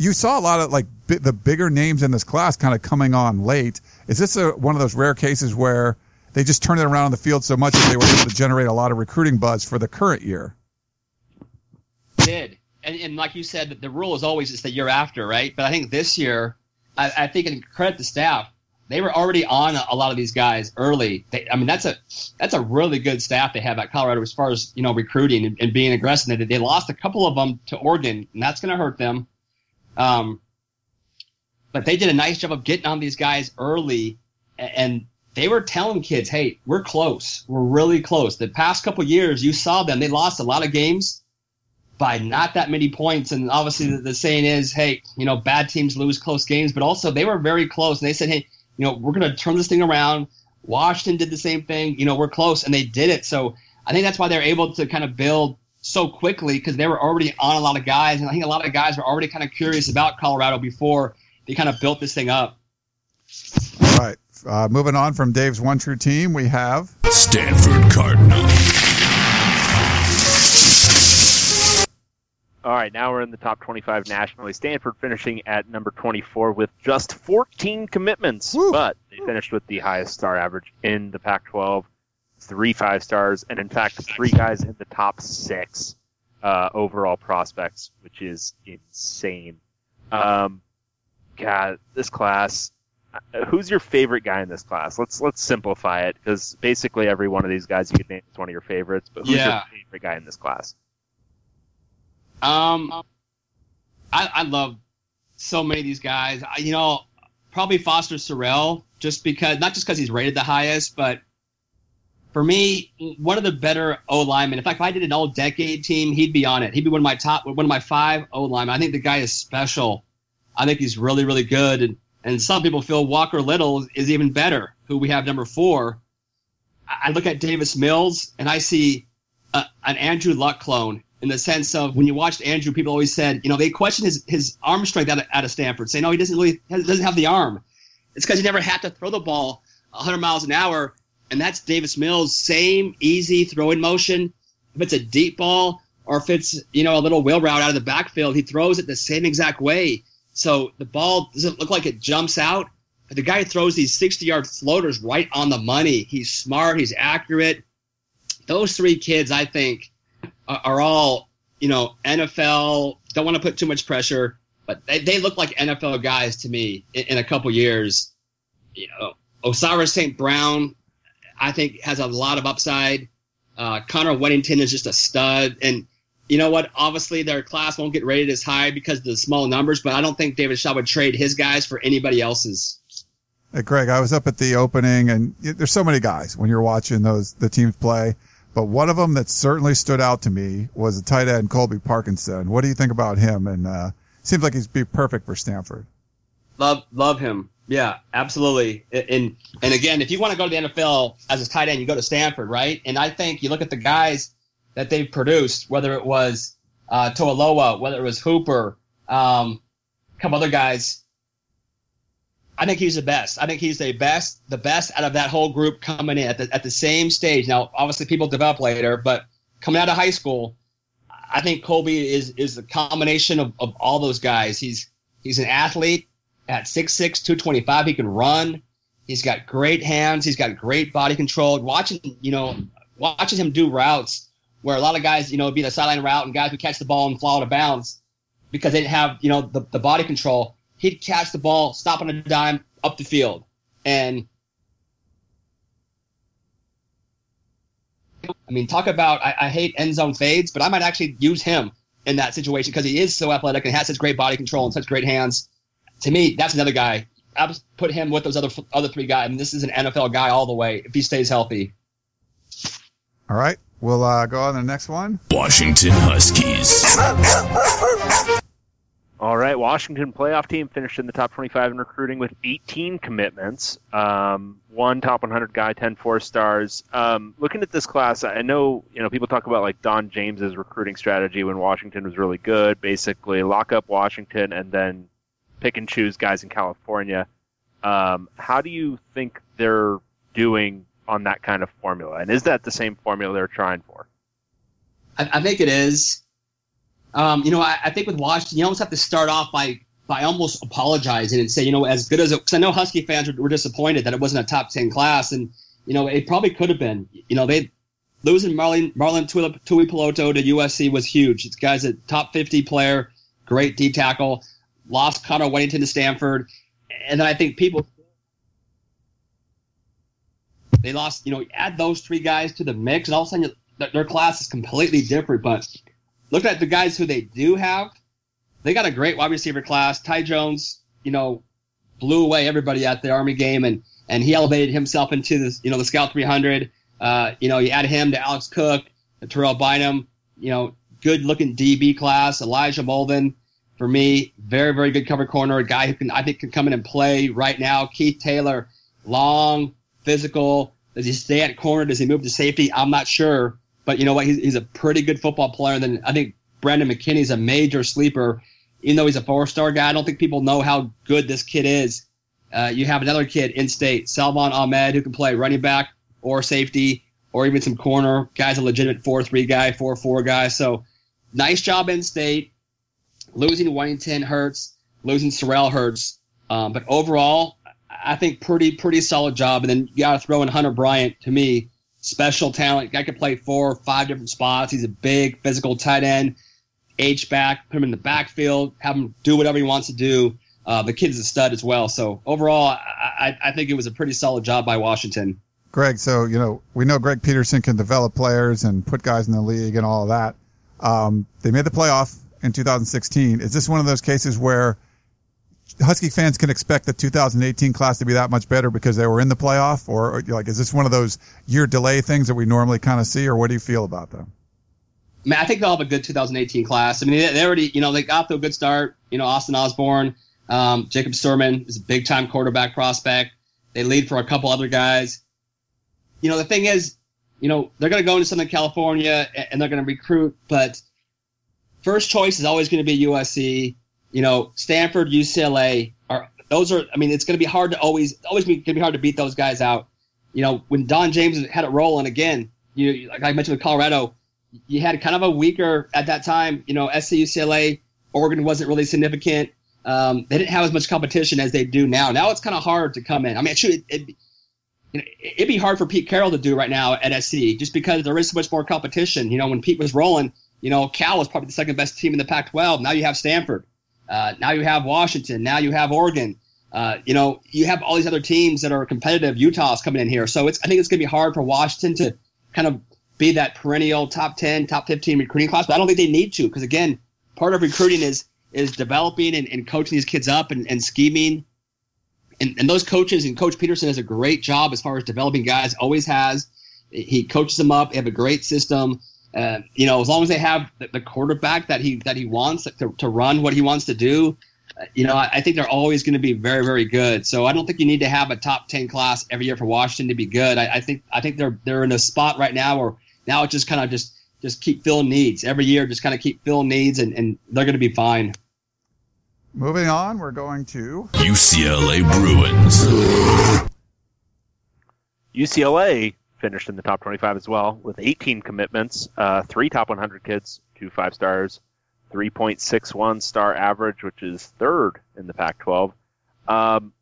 you saw a lot of like bi- the bigger names in this class kind of coming on late. Is this a, one of those rare cases where they just turned it around on the field so much that they were able to generate a lot of recruiting buzz for the current year? did. And, and like you said, the rule is always it's the year after, right? But I think this year, I, I think, and credit the staff, they were already on a, a lot of these guys early. They, I mean, that's a that's a really good staff they have at Colorado as far as you know recruiting and, and being aggressive. They, they lost a couple of them to Oregon, and that's going to hurt them. Um, but they did a nice job of getting on these guys early, and they were telling kids, "Hey, we're close. We're really close." The past couple years, you saw them; they lost a lot of games by not that many points. And obviously, the, the saying is, "Hey, you know, bad teams lose close games." But also, they were very close, and they said, "Hey, you know, we're going to turn this thing around." Washington did the same thing. You know, we're close, and they did it. So I think that's why they're able to kind of build so quickly because they were already on a lot of guys, and I think a lot of guys were already kind of curious about Colorado before they kind of built this thing up. All right. Uh, moving on from Dave's one true team, we have Stanford Cardinal. All right, now we're in the top 25 nationally. Stanford finishing at number 24 with just 14 commitments, Woo. but they finished with the highest star average in the Pac-12, three five stars, and in fact, three guys in the top six uh, overall prospects, which is insane. Um, God, this class. uh, Who's your favorite guy in this class? Let's let's simplify it because basically every one of these guys you could name is one of your favorites. But who's Yeah. your favorite guy in this class? Um, I, I love so many of these guys. I, you know, probably Foster Sarell, just because not just because he's rated the highest, but for me, one of the better O linemen. In fact, if I did an all decade team, he'd be on it. He'd be one of my top, one of my five O linemen. I think the guy is special. I think he's really, really good. And and some people feel Walker Little is even better, who we have number four. I look at Davis Mills and I see a, an Andrew Luck clone in the sense of when you watched Andrew, people always said, you know, they questioned his, his arm strength out of, out of Stanford, saying, no, he doesn't really doesn't have the arm. It's because he never had to throw the ball 100 miles an hour, and that's Davis Mills. Same easy throwing motion. If it's a deep ball or if it's you know a little wheel route out of the backfield, he throws it the same exact way. So the ball doesn't look like it jumps out. But the guy throws these 60 yard floaters right on the money. He's smart. He's accurate. Those three kids, I think, are, are all you know NFL don't want to put too much pressure, but they, they look like NFL guys to me in, in a couple years. You know, Osiris St. Brown, I think has a lot of upside. Uh, Connor Wedington is just a stud, and you know what? Obviously, their class won't get rated as high because of the small numbers, but I don't think David Shaw would trade his guys for anybody else's. Hey, Greg, I was up at the opening, and there's so many guys when you're watching those the teams play. But one of them that certainly stood out to me was a tight end, Colby Parkinson. What do you think about him? And uh, seems like he'd be perfect for Stanford. Love love him. Yeah, absolutely. And and again, if you want to go to the NFL as a tight end, you go to Stanford, right? And I think you look at the guys that they've produced, whether it was uh, Toilolo, whether it was Hooper, um, a couple other guys. I think he's the best. I think he's the best, the best out of that whole group coming in at the at the same stage. Now, obviously, people develop later, but coming out of high school, I think Colby is is the combination of, of all those guys. He's he's an athlete at 6'6", 225. He can run. He's got great hands. He's got great body control. Watching you know watching him do routes where a lot of guys you know be the sideline route and guys would catch the ball and fall out of bounds because they didn't have you know the, the body control. He'd catch the ball, stop on a dime, up the field, and I mean, talk about I, I hate end zone fades, but I might actually use him in that situation because he is so athletic and has such great body control and such great hands. To me, that's another guy. I would put him with those other other three guys. I mean, this is an NFL guy all the way if he stays healthy. All right, we'll uh, go on to the next one. Washington Huskies. All right, Washington playoff team finished in the top 25 in recruiting with 18 commitments. Um, one top 100 guy, 10 four stars. Um, looking at this class, I know you know people talk about like Don James's recruiting strategy when Washington was really good. Basically, lock up Washington and then pick and choose guys in California. Um, how do you think they're doing on that kind of formula? And is that the same formula they're trying for? I, I think it is. Um, you know, I, I think with Washington, you almost have to start off by by almost apologizing and say, you know, as good as it, because I know Husky fans were, were disappointed that it wasn't a top ten class, and you know, it probably could have been. You know, they losing Marlon Marlon Tui, Tui Piloto to USC was huge. This guy's a top fifty player, great D tackle. Lost Connor Wedington to Stanford, and then I think people they lost. You know, add those three guys to the mix, and all of a sudden their, class is completely different. But look at the guys who they do have. They got a great wide receiver class. Ty Jones, you know, blew away everybody at the Army game, and and he elevated himself into this, you know, the Scout 300. Uh, you know, you add him to Alex Cook, Terrell Bynum. You know, good looking DB class. Elijah Molden, for me, very very good cover corner. A guy who can I think can come in and play right now. Keith Taylor, long, physical. Does he stay at corner? Does he move to safety? I'm not sure. But you know what? He's, he's a pretty good football player. And then I think Brandon McKinney's a major sleeper. Even though he's a four star guy, I don't think people know how good this kid is. Uh, you have another kid in state, Salvon Ahmed, who can play running back or safety or even some corner. Guy's a legitimate 4 3 guy, 4 4 guy. So nice job in state. Losing Wellington hurts, losing Sarell hurts. Um, but overall, I think pretty pretty solid job. And then you got to throw in Hunter Bryant to me, special talent. Guy could play four or five different spots. He's a big physical tight end, H back. Put him in the backfield, have him do whatever he wants to do. Uh, the kid's a stud as well. So overall, I, I, I think it was a pretty solid job by Washington. Greg, so you know we know Greg Petersen can develop players and put guys in the league and all of that. Um, they made the playoff in 2016. Is this one of those cases where Husky fans can expect the 2018 class to be that much better because they were in the playoff, or, like is this one of those year delay things that we normally kind of see, or what do you feel about them? I mean, I think they'll have a good 2018 class. I mean, they, they already, you know, they got to a good start. You know, Austin Osborne, um, Jacob Sirmon is a big time quarterback prospect. They lead for a couple other guys. You know, the thing is, you know, they're going to go into Southern California and they're going to recruit, but first choice is always going to be USC. You know, Stanford, UCLA are those are. I mean, it's going to be hard to always always be, going to be hard to beat those guys out. You know, when Don James had it rolling again, you like I mentioned with Colorado, you had kind of a weaker at that time. You know, SC, UCLA, Oregon wasn't really significant. Um, they didn't have as much competition as they do now. Now it's kind of hard to come in. I mean, shoot, it, it, you know, it'd be hard for Pete Carroll to do right now at SC just because there is so much more competition. You know, when Pete was rolling, you know, Cal was probably the second best team in the Pac-12. Now you have Stanford. Uh, now you have Washington. Now you have Oregon. Uh, you know, you have all these other teams that are competitive. Utah's coming in here, so it's I think it's going to be hard for Washington to kind of be that perennial top 10, top 15 recruiting class. But I don't think they need to because again, part of recruiting is is developing and, and coaching these kids up and, and scheming. And, and those coaches and Coach Petersen does a great job as far as developing guys. Always has. He coaches them up. They have a great system. Uh, you know, as long as they have the, the, quarterback that he that he wants to, to run what he wants to do, uh, you know, I, I, think they're always going to be very very good. So I don't think you need to have a top ten class every year for Washington to be good. I, I think I think they're they're in a spot right now where now it just kind of just just keep filling needs every year. Just kind of keep filling needs, and, and they're going to be fine. Moving on, we're going to UCLA Bruins. UCLA finished in the top 25 as well with 18 commitments, uh, three top 100 kids, two five stars, 3.61 star average, which is third in the Pac-12. Um,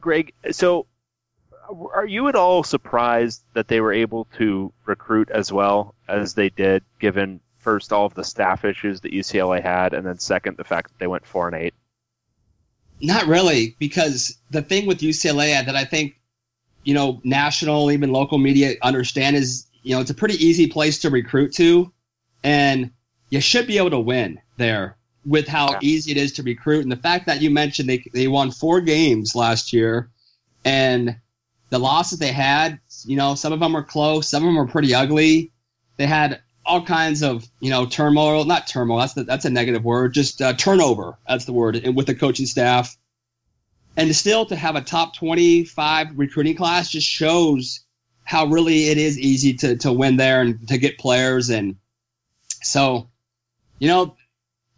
Greg, so are you at all surprised that they were able to recruit as well as they did, given first all of the staff issues that UCLA had, and then second the fact that they went four and eight? Not really, because the thing with UCLA that I think you know, national, even local media understand is, you know, it's a pretty easy place to recruit to. And you should be able to win there with how yeah. easy it is to recruit. And the fact that you mentioned they, they won four games last year and the losses they had, you know, some of them were close, some of them were pretty ugly. They had all kinds of, you know, turmoil, not turmoil, that's the, that's a negative word, just uh, turnover. That's the word and with the coaching staff and still to have a top 25 recruiting class just shows how really it is easy to, to win there and to get players. And so, you know,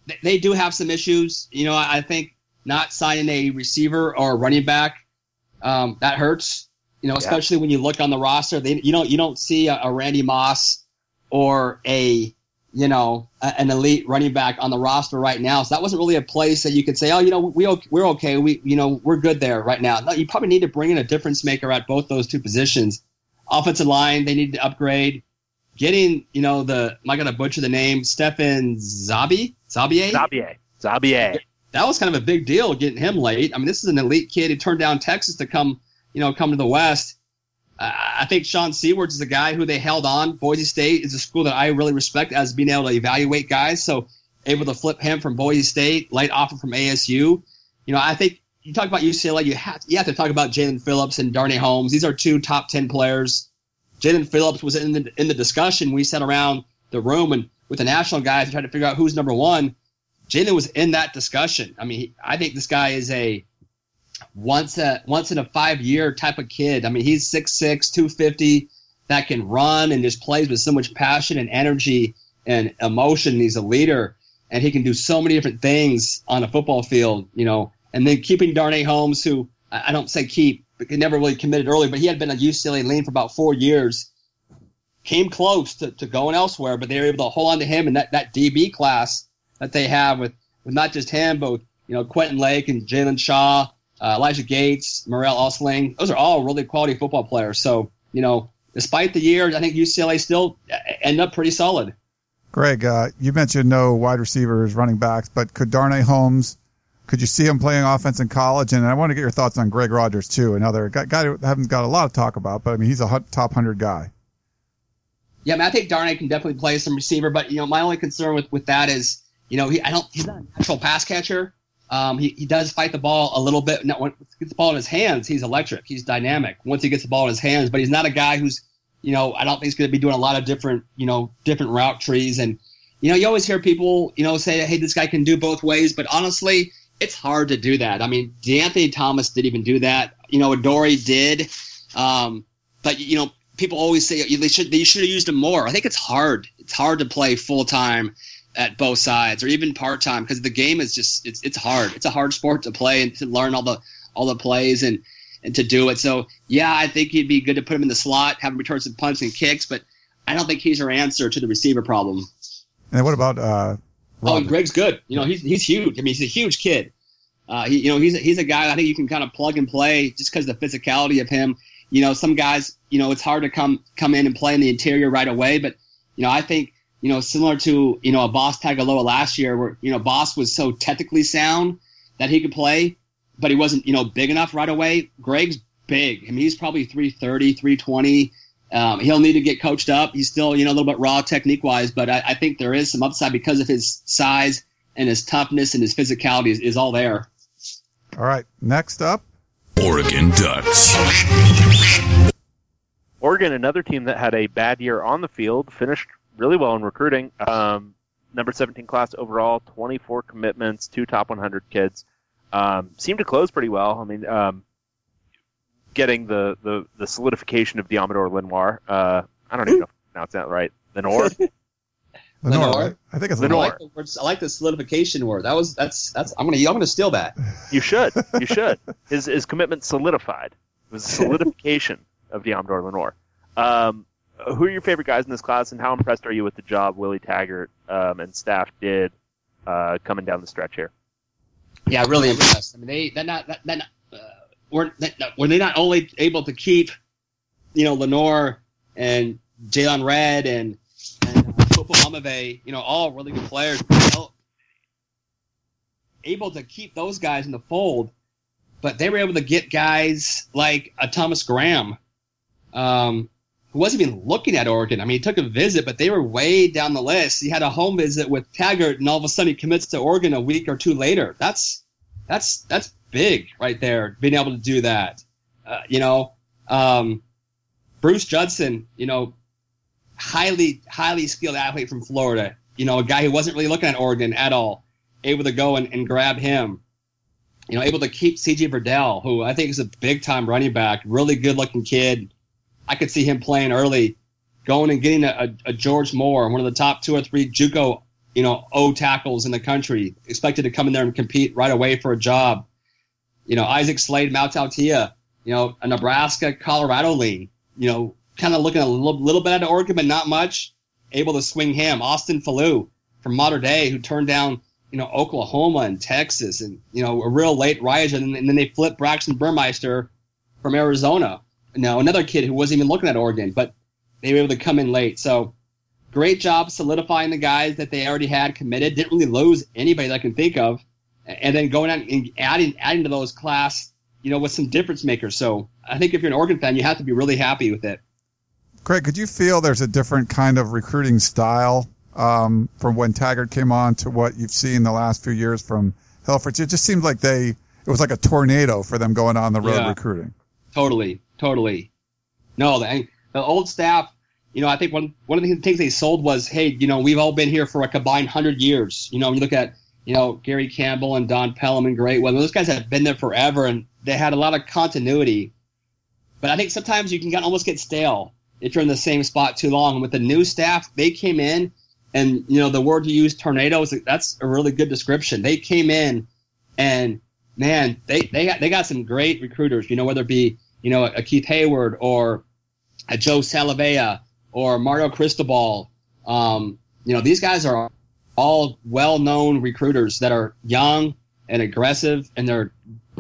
they, they do have some issues. You know, I, I, think not signing a receiver or a running back, um, that hurts, you know, especially yeah. when you look on the roster, they, you don't, you don't see a, a Randy Moss or a, you know, an elite running back on the roster right now. So that wasn't really a place that you could say, oh, you know, we we're okay, we you know we're good there right now. No, you probably need to bring in a difference maker at both those two positions. Offensive line, they need to upgrade. Getting, you know, the am I gonna butcher the name? Stefan Zabi Zabier Zabier Zabier. That was kind of a big deal getting him late. I mean, this is an elite kid who turned down Texas to come, you know, come to the West. I think Sean Seawards is a guy who they held on. Boise State is a school that I really respect as being able to evaluate guys. So able to flip him from Boise State, light offer from ASU. You know, I think you talk about UCLA, you have you have to talk about Jaelan Phillips and Darnay Holmes. These are two top ten players. Jaelan Phillips was in the in the discussion. We sat around the room and with the national guys and tried to figure out who's number one. Jaelan was in that discussion. I mean, I think this guy is a once a once in a five year type of kid. I mean, he's 6'6", 250, that can run and just plays with so much passion and energy and emotion. He's a leader, and he can do so many different things on a football field. You know, and then keeping Darnay Holmes, who I don't say keep, but he never really committed early, but he had been a UCLA lean for about four years. Came close to, to going elsewhere, but they were able to hold on to him and that, that DB class that they have with, with not just him, but you know, Quentin Lake and Jalen Shaw uh, Elijah Gates, Morel Osling. Those are all really quality football players. So, you know, despite the year, I think UCLA still end up pretty solid. Greg, uh, you mentioned no wide receivers, running backs, but could Darnay Holmes, could you see him playing offense in college? And I want to get your thoughts on Greg Rogers too, another guy, guy who haven't got a lot of talk about, but I mean, he's a top hundred guy. Yeah, I, mean, I think Darnay can definitely play some receiver, but you know, my only concern with, with that is, you know, he I don't he's not a natural pass catcher. Um, he, he does fight the ball a little bit. Now, when he gets the ball in his hands, he's electric. He's dynamic once he gets the ball in his hands, but he's not a guy who's, you know, I don't think he's going to be doing a lot of different, you know, different route trees. And, you know, you always hear people, you know, say, hey, this guy can do both ways. But honestly, it's hard to do that. I mean, De'Anthony Thomas didn't even do that. You know, Adoree did. Um, but, you know, people always say they should, they should have used him more. I think it's hard. It's hard to play full time at both sides or even part time because the game is just it's it's hard. It's a hard sport to play and to learn all the all the plays and and to do it. So yeah, I think he'd be good to put him in the slot, have him return some punts and kicks, but I don't think he's our answer to the receiver problem. And what about uh Oh, Greg's good. You know, he's he's huge. I mean, he's a huge kid. Uh, he, you know, he's a, he's a guy I think you can kind of plug and play just because the physicality of him. You know, some guys, you know, it's hard to come come in and play in the interior right away, but you know, I think you know, similar to you know a Boss Tagaloa last year, where you know Boss was so technically sound that he could play, but he wasn't you know big enough right away. Greg's big. I mean, he's probably 330, 320. Um, he'll need to get coached up. He's still, you know, a little bit raw technique wise, but I, I think there is some upside because of his size and his toughness and his physicality is, is all there. All right. Next up, Oregon Ducks. Oregon, another team that had a bad year on the field, finished really well in recruiting. Um, number 17 class overall, 24 commitments, two top 100 kids. Um, seemed to close pretty well. I mean, um, getting the, the, the solidification of Deommodore Lenoir. Uh, I don't even know if I pronounced that right. Lenoir. Lenore. Lenore? I think it's I Lenore. Lenore. like, the words, I like the solidification word. That was that's that's I'm gonna I'm gonna steal that. You should. You should. His his commitment solidified. It was a solidification of Deommodore Lenoir. Um, who are your favorite guys in this class, and how impressed are you with the job Willie Taggart um, and staff did uh, coming down the stretch here? Yeah, really impressed. I mean, they they're not that, that uh, were that, were they not only able to keep you know Lenore and Jaylon Redd and and uh, you know, all really good players, able to keep those guys in the fold, but they were able to get guys like a Thomas Graham, um, who wasn't even looking at Oregon. I mean, he took a visit, but they were way down the list. He had a home visit with Taggart, and all of a sudden he commits to Oregon a week or two later. That's that's that's big right there, being able to do that. Uh, you know, um, Bruce Judson, you know, highly highly skilled athlete from Florida. You know, a guy who wasn't really looking at Oregon at all, able to go and, and grab him. You know, able to keep C.J. Verdell, who I think is a big time running back, really good looking kid. I could see him playing early, going and getting a, a, a George Moore, one of the top two or three JUCO, you know, O tackles in the country, expected to come in there and compete right away for a job. You know, Isaac Slade, Matautia, you know, a Nebraska, Colorado lean, you know, kind of looking a little, little bit at Oregon, but not much. Able to swing him. Austin Faoliu from Mater Dei, who turned down, you know, Oklahoma and Texas and, you know, a real late riser. And, and then they flipped Braxton Burmeister from Arizona. Now, another kid who wasn't even looking at Oregon, but they were able to come in late. So great job solidifying the guys that they already had committed. Didn't really lose anybody that I can think of. And then going out and adding, adding to those class, you know, with some difference makers. So I think if you're an Oregon fan, you have to be really happy with it. Craig, could you feel there's a different kind of recruiting style um, from when Taggart came on to what you've seen the last few years from Helfrich? It just seemed like they it was like a tornado for them going on the road Yeah. recruiting. Totally, totally. No, the, the old staff. You know, I think one one of the things they sold was, hey, you know, we've all been here for a combined hundred years. You know, you look at you know Gary Campbell and Don Pellum and Great. Well, those guys have been there forever, and they had a lot of continuity. But I think sometimes you can almost get stale if you're in the same spot too long. And with the new staff, they came in, and you know the word you use, tornadoes. That's a really good description. They came in, and man, they they got they got some great recruiters. You know, whether it be you know a Keith Heyward or a Joe Salavea or Mario Cristobal. Um, you know, these guys are all well-known recruiters that are young and aggressive, and they're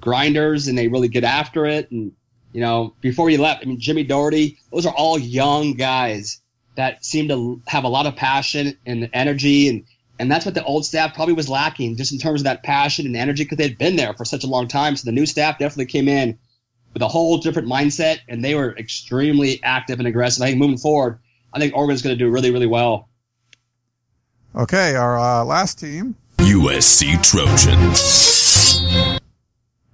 grinders, and they really get after it. And you know, before he left, I mean, Jimmy Dougherty, those are all young guys that seem to have a lot of passion and energy, and and that's what the old staff probably was lacking, just in terms of that passion and energy, because they'd been there for such a long time. So the new staff definitely came in with a whole different mindset, and they were extremely active and aggressive. I think moving forward, I think Oregon's going to do really, really well. Okay, our uh, last team. USC Trojans.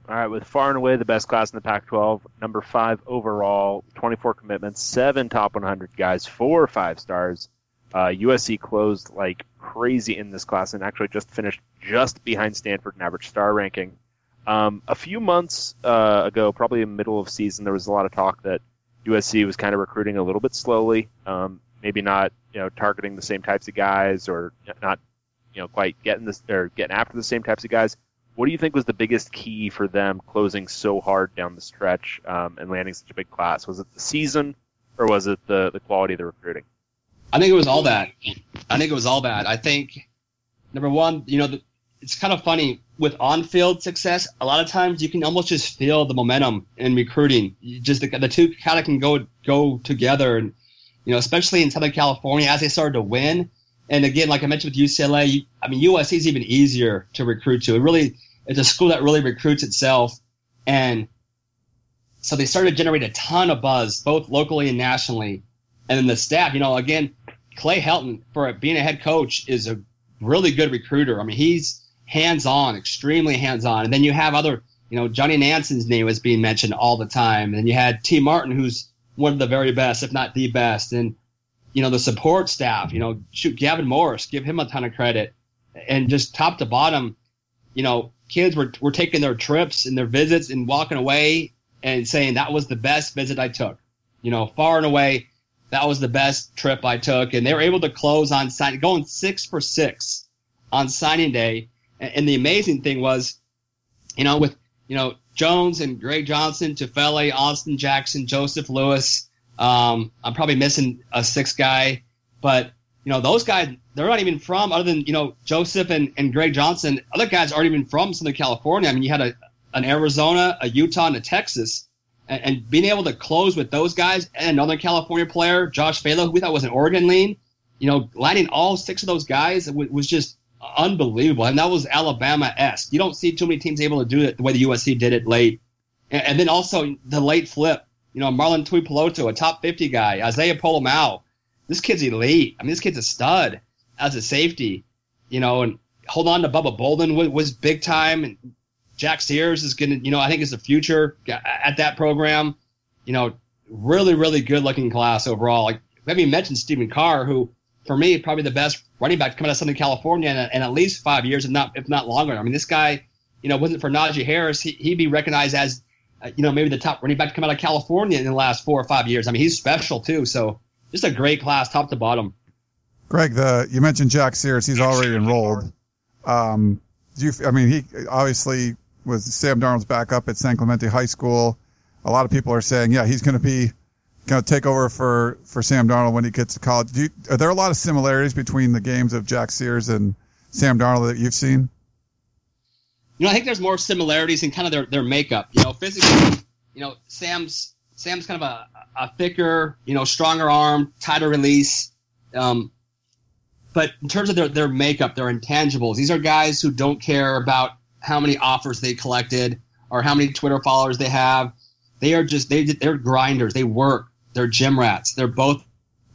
All right, with far and away the best class in the Pac-12, number five overall, 24 commitments, seven top 100 guys, four or five stars. Uh, USC closed like crazy in this class and actually just finished just behind Stanford in average star ranking. Um, a few months uh, ago, probably in the middle of season, there was a lot of talk that USC was kind of recruiting a little bit slowly, um, maybe not you know targeting the same types of guys or not you know quite getting this or getting after the same types of guys. What do you think was the biggest key for them closing so hard down the stretch um, and landing such a big class? Was it the season, or was it the the quality of the recruiting? I think it was all that. I think it was all that. I think number one, you know, the, it's kind of funny with on-field success. A lot of times you can almost just feel the momentum in recruiting. You just the, the two kind of can go go together, and you know, especially in Southern California as they started to win, And again, like I mentioned with UCLA, I mean USC is even easier to recruit to. It really it's a school that really recruits itself, and so they started to generate a ton of buzz, both locally and nationally. And then the staff, you know, again, Clay Helton for being a head coach is a really good recruiter. I mean, he's hands on, extremely hands on. And then you have other, you know, Johnny Nansen's name was being mentioned all the time. And you had Tee Martin, who's one of the very best, if not the best. And, you know, the support staff, you know, shoot, Gavin Morris, give him a ton of credit. And just top to bottom, you know, kids were, were taking their trips and their visits and walking away and saying that was the best visit I took. You know, far and away, that was the best trip I took. And they were able to close on sign, going six for six on signing day. And, the amazing thing was, you know, with, you know, Jones and Greg Johnson, Tufele, Austin Jackson, Joseph Lewis. Um, I'm probably missing a sixth guy, but you know, those guys, they're not even from other than, you know, Joseph and, and Greg Johnson. Other guys aren't even from Southern California. I mean, you had a, an Arizona, a Utah, and a Texas. And, and being able to close with those guys and a Northern California player, Josh Falo, who we thought was an Oregon lean, you know, landing all six of those guys w- was just unbelievable. And that was Alabama esque. You don't see too many teams able to do it the way the USC did it late. And, and then also the late flip, you know, Marlon Tuipulotu, a top 50 guy, Isaiah Pola-Mao. This kid's elite. I mean, this kid's a stud as a safety, you know, and hold on to Bubba Bolden was, was big time. And Jack Sears is going to, you know, I think is the future at that program. You know, really, really good looking class overall. Like, even mentioned Stephen Carr, who for me probably the best running back coming out of Southern California in, in at least five years, if not if not longer. I mean, this guy, you know, wasn't for Najee Harris, he, he'd be recognized as, uh, you know, maybe the top running back to come out of California in the last four or five years. I mean, he's special too. So just a great class, top to bottom. Greg, the you mentioned Jack Sears. He's already enrolled. Um, do you? I mean, he obviously was Sam Darnold's backup at San Clemente High School. A lot of people are saying, yeah, he's going to be going to take over for for Sam Darnold when he gets to college. You, are there a lot of similarities between the games of Jack Sears and Sam Darnold that you've seen? You know, I think there's more similarities in kind of their, their makeup. You know, physically, you know, Sam's Sam's kind of a, a thicker, you know, stronger arm, tighter release. Um, but in terms of their, their makeup, their intangibles, these are guys who don't care about how many offers they collected or how many Twitter followers they have. They are just they they're grinders. They work. They're gym rats. They're both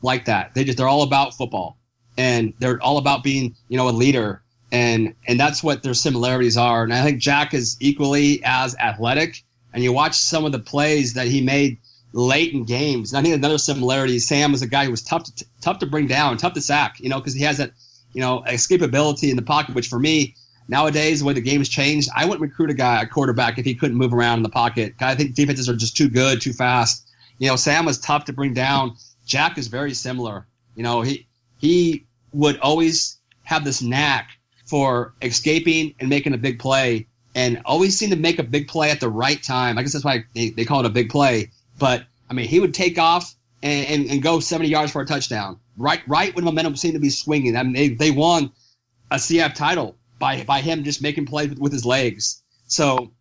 like that. They just they're all about football and they're all about being you know a leader and and that's what their similarities are. And I think Jack is equally as athletic. And you watch some of the plays that he made late in games. And I think another similarity. Sam was a guy who was tough to tough to bring down, tough to sack. You know, because he has that you know escapability in the pocket, which for me nowadays the way the game has changed, I wouldn't recruit a guy a quarterback if he couldn't move around in the pocket. I think defenses are just too good, too fast. You know, Sam was tough to bring down. Jack is very similar. You know, he he would always have this knack for escaping and making a big play and always seemed to make a big play at the right time. I guess that's why they, they call it a big play. But I mean, he would take off and, and, and go 70 yards for a touchdown. Right, right when momentum seemed to be swinging. I mean, they, they won a CIF title by by him just making plays with, with his legs. So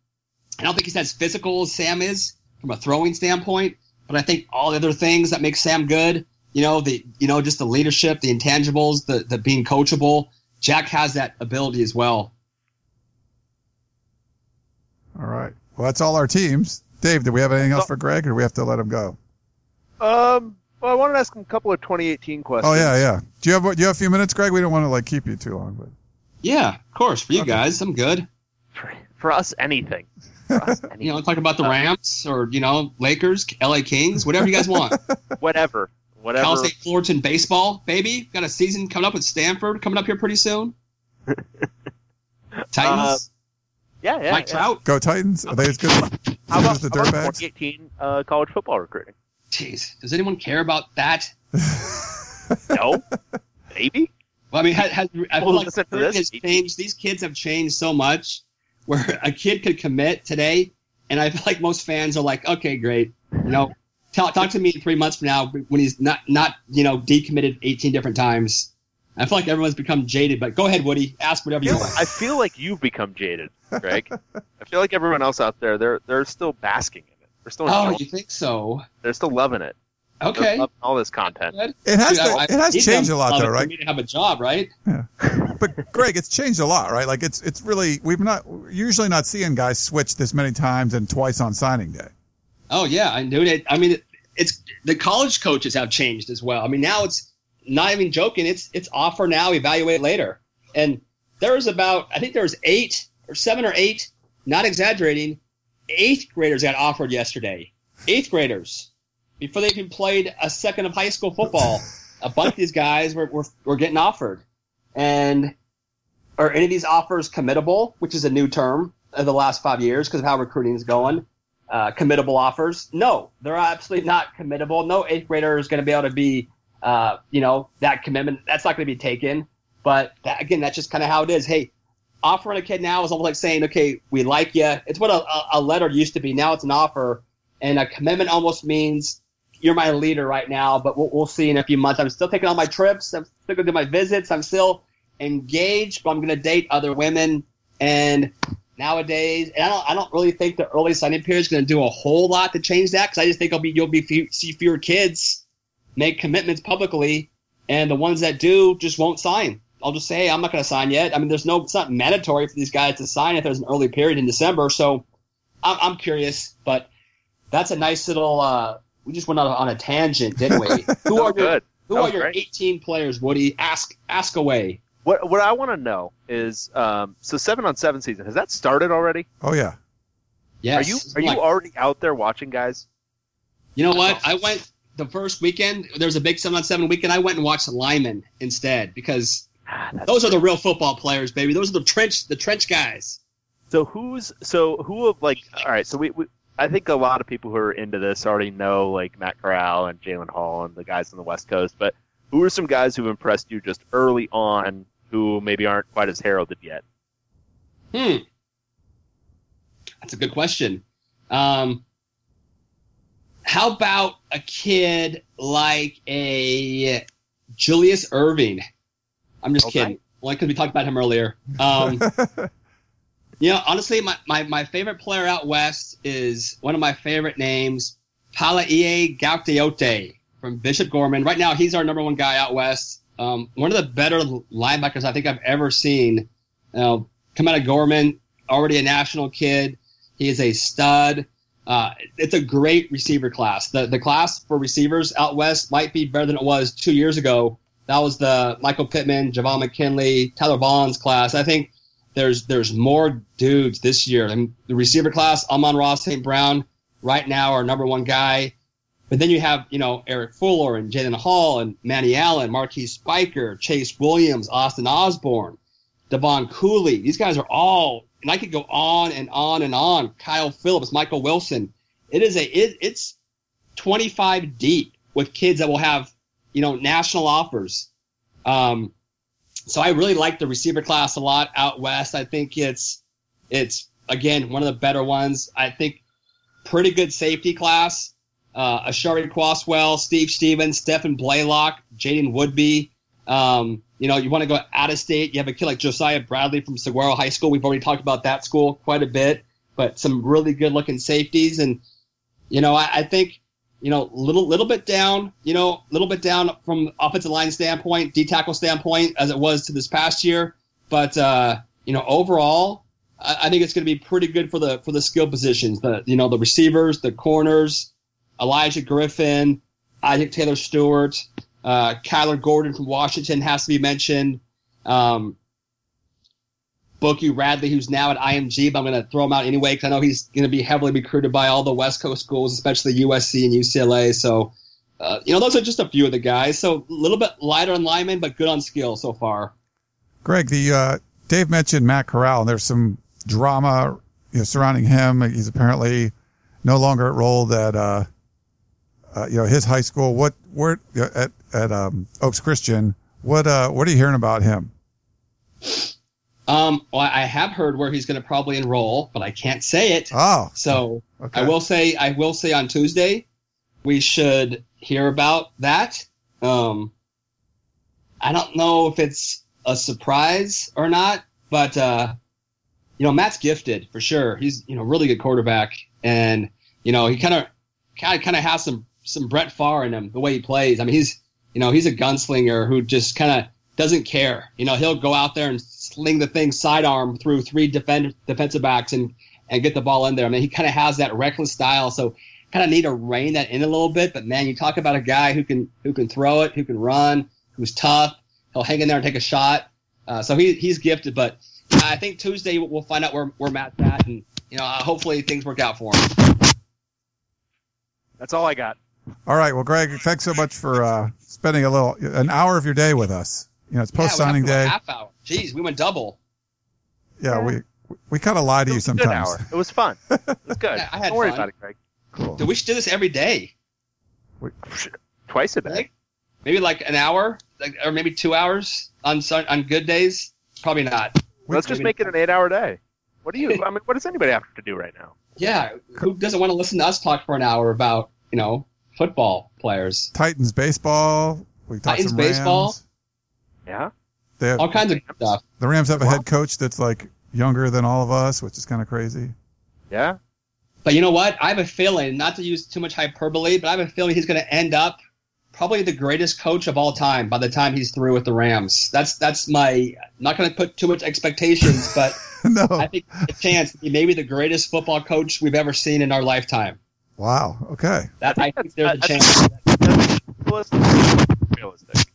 I don't think he's as physical as Sam is from a throwing standpoint, but I think all the other things that make Sam good, you know, the you know just the leadership, the intangibles, the the being coachable. Jack has that ability as well. All right. Well, that's all our teams. Dave, do we have anything else for Greg, or do we have to let him go? Um, well, I wanted to ask him a couple of 2018 questions. Oh yeah, yeah. Do you have do you have a few minutes, Greg? We don't want to like keep you too long, but Yeah, of course. For you Okay. guys, I'm good. For, for us, anything. For. You know, talk about the Rams or you know Lakers, LA Kings, whatever you guys want. whatever. Whatever. Cal State Fullerton baseball, baby. Got a season coming up with Stanford coming up here pretty soon. Titans, yeah, yeah. Mike yeah. Trout. go Titans. Are they as good as, How as about, the how about dirtbags? 2018 uh, college football recruiting? Jeez, does anyone care about that? No? Maybe? Well, I mean, has, has, I feel Well, like listen to has changed. These kids have changed so much. Where a kid could commit today, and I feel like most fans are like, okay, great. You know, tell, talk to me in three months from now when he's not not you know decommitted 18 different times. I feel like everyone's become jaded. But go ahead, Woody. Ask whatever I you want. I feel like you've become jaded, Greg. I feel like everyone else out there, they're they're still basking in it. They're still Oh, enjoying you think so? They're still loving it. Okay. Loving all this content. It has Dude, to, I- I it has changed a lot on it though, For right? me to have a job, right? But Greg, it's changed a lot, right? Like it's it's really we've not usually not seeing guys switch this many times and twice on signing day. Oh yeah, I knew it. I mean, it, it's the college coaches have changed as well. I mean, now it's not even joking. It's it's offer now, evaluate later. And there was about I think there was eight or seven or eight, not exaggerating, eighth graders got offered yesterday. Eighth graders before they even played a second of high school football. a bunch of these guys were, were were getting offered, and are any of these offers committable, which is a new term of the last five years because of how recruiting is going? uh, committable offers. No, they're absolutely not committable. No eighth grader is going to be able to be, uh, you know, that commitment. That's not going to be taken. But that, again, that's just kind of how it is. Hey, offering a kid now is almost like saying, okay, we like you. It's what a, a- letter used to be. Now it's an offer, and a commitment almost means you're my leader right now. But we'll, we'll see in a few months. I'm still taking all my trips. I'm still going to do my visits. I'm still engaged, but I'm going to date other women. And nowadays, and I don't, I don't really think the early signing period is going to do a whole lot to change that because I just think it'll be you'll be few, see fewer kids make commitments publicly, and the ones that do just won't sign. I'll just say hey, I'm not going to sign yet. I mean, there's no, it's not mandatory for these guys to sign if there's an early period in December. So I'm, I'm curious, but that's a nice little. Uh, we just went on a, on a tangent, didn't we? Who are your Good. Who are your great. 18 players, Woody? Ask ask away. What what I want to know is um, so seven on seven season has that started already? Oh yeah. Yes. Are you are you Like- already out there watching guys? You know what? I went the first weekend. There was a big seven on seven weekend. I went and watched Lyman instead because Ah, that's those are the real football players, baby. Those are the trench the trench guys. So who's so who of like all right? So we, we I think a lot of people who are into this already know like Matt Corral and Jalen Hall and the guys on the West Coast. But who are some guys who've impressed you just early on who maybe aren't quite as heralded yet? Hmm. That's a good question. Um, how about a kid like a Julius Irving? I'm just Okay. kidding. Only because we talked about him earlier. Um, you know, honestly, my, my, my favorite player out west is one of my favorite names, Palaie Gaoteote from Bishop Gorman. Right now, he's our number one guy out west. Um, one of the better linebackers I think I've ever seen. Uh, come out of Gorman, already a national kid. He is a stud. Uh, it's a great receiver class. The the class for receivers out west might be better than it was two years ago. That was the Michael Pittman, Javon McKinley, Tyler Vaughn's class. I think there's there's more dudes this year. And the receiver class, Amon Ross, St. Brown, right now our number one guy. But then you have, you know, Eric Fuller and Jalen Hall and Manny Allen, Marquise Spiker, Chase Williams, Austin Osborne, Devon Cooley. These guys are all, and I could go on and on and on. Kyle Phillips, Michael Wilson. It is a, it, it's 25 deep with kids that will have, you know, national offers. Um, so I really like the receiver class a lot out west. I think it's, it's again one of the better ones. I think pretty good safety class. Uh, Ashari Quaswell, Steve Stevens, Stephen Blaylock, Jaden Woodby. Um, you know, you want to go out of state. You have a kid like Josiah Bradley from Saguaro High School. We've already talked about that school quite a bit, but some really good looking safeties. And, you know, I, I think, you know, little, little bit down, you know, little bit down from offensive line standpoint, D tackle standpoint as it was to this past year. But, uh, you know, overall, I, I think it's going to be pretty good for the, for the skill positions, the, you know, the receivers, the corners, Elijah Griffin, Isaac Taylor Stewart, uh, Kyler Gordon from Washington has to be mentioned. Um, Bookie Radley, who's now at IMG, but I'm going to throw him out anyway because I know he's going to be heavily recruited by all the West Coast schools, especially USC and UCLA. So, uh, you know, those are just a few of the guys. So a little bit lighter on linemen, but good on skill so far. Greg, the uh, Dave mentioned Matt Corral, and there's some drama you know, surrounding him. He's apparently no longer at role that uh, uh, you know his high school. What where at at um, Oaks Christian? What uh, what are you hearing about him? Um, well, I have heard where he's going to probably enroll, but I can't say it. Oh, So okay. I will say, I will say on Tuesday, we should hear about that. Um, I don't know if it's a surprise or not, but uh, you know, Matt's gifted for sure. He's you know really good quarterback, and you know he kind of kind of kind of has some some Brett Favre in him, the way he plays. I mean, he's you know he's a gunslinger who just kind of doesn't care. You know, he'll go out there and sling the thing sidearm through three defend, defensive backs and and get the ball in there. I mean, he kind of has that reckless style, so kind of need to rein that in a little bit. But man, you talk about a guy who can who can throw it, who can run, who's tough. He'll hang in there and take a shot. Uh, so he, he's gifted. But I think Tuesday we'll find out where where Matt's at, and you know hopefully things work out for him. That's all I got. All right. Well, Greg, thanks so much for uh, spending a little an hour of your day with us. You know, it's post signing yeah, day. Half hour. Jeez, we went double. Yeah, we we kind of lie to you was good sometimes. hour. It was fun. It was good. Yeah, I had Don't worry fun. about it, Greg. Cool. Dude, we should do this every day. Twice a day. Like, maybe like an hour, like, or maybe two hours on sun, on good days. Probably not. Let's just make it an eight-hour day. What do you? I mean, what does anybody have to do right now? Yeah, who doesn't want to listen to us talk for an hour about you know football players? Titans baseball. We talked Titans some Rams. baseball? Yeah. They have, All kinds of stuff. the Rams have a head coach that's like younger than all of us, which is kind of crazy. Yeah. But you know what? I have a feeling, not to use too much hyperbole, but I have a feeling he's going to end up probably the greatest coach of all time by the time he's through with the Rams. That's that's my not going to put too much expectations, but no. I think a chance he may be the greatest football coach we've ever seen in our lifetime. Wow. Okay. That I think there's a That's- chance. Realistic. Realistic.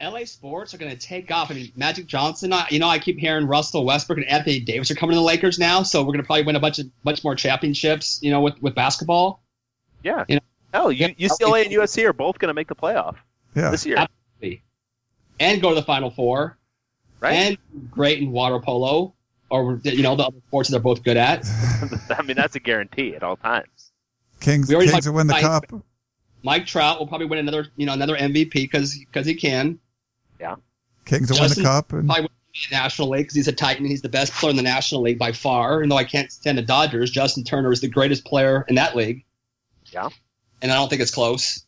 LA sports are going to take off. I mean, Magic Johnson. I, you know, I keep hearing Russell Westbrook and Anthony Davis are coming to the Lakers now, so we're going to probably win a bunch of much more championships. You know, with with basketball. Yeah. You know- Hell, you, Yeah. UCLA and USC are both going to make the playoff Yeah. this year, Absolutely. And go to the Final Four. right? And great in water polo, or you know the other sports they're both good at. I mean, that's a guarantee at all times. Kings We Kings like- will win the like- cup. Mike Trout will probably win another, you know, another MVP because because he can. Yeah. Kings will Justin- win the cup. And Probably win the National League because he's a Titan. He's the best player in the National League by far. And though I can't stand the Dodgers, Justin Turner is the greatest player in that league. Yeah. And I don't think it's close.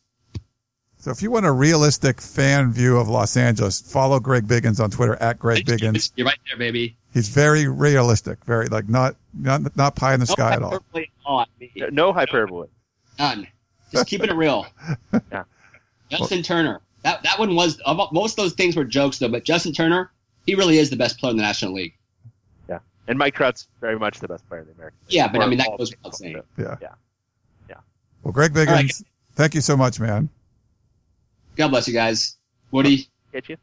so if you want a realistic fan view of Los Angeles, follow Greg Biggins on Twitter at Greg Biggins. You're right there, baby. He's very realistic, very like not not not pie in the sky at all. on me. No hyperbole. None. Just keeping it real. Yeah. Justin Turner. That that one was most of those things were jokes though, but Justin Turner, he really is the best player in the National League. Yeah, And Mike Trout's very much the best player in the American League. Yeah, but I mean that goes without saying. Yeah. Yeah. Yeah. Well, Greg Biggins, right. thank you so much, man. God bless you guys. Woody, Get you?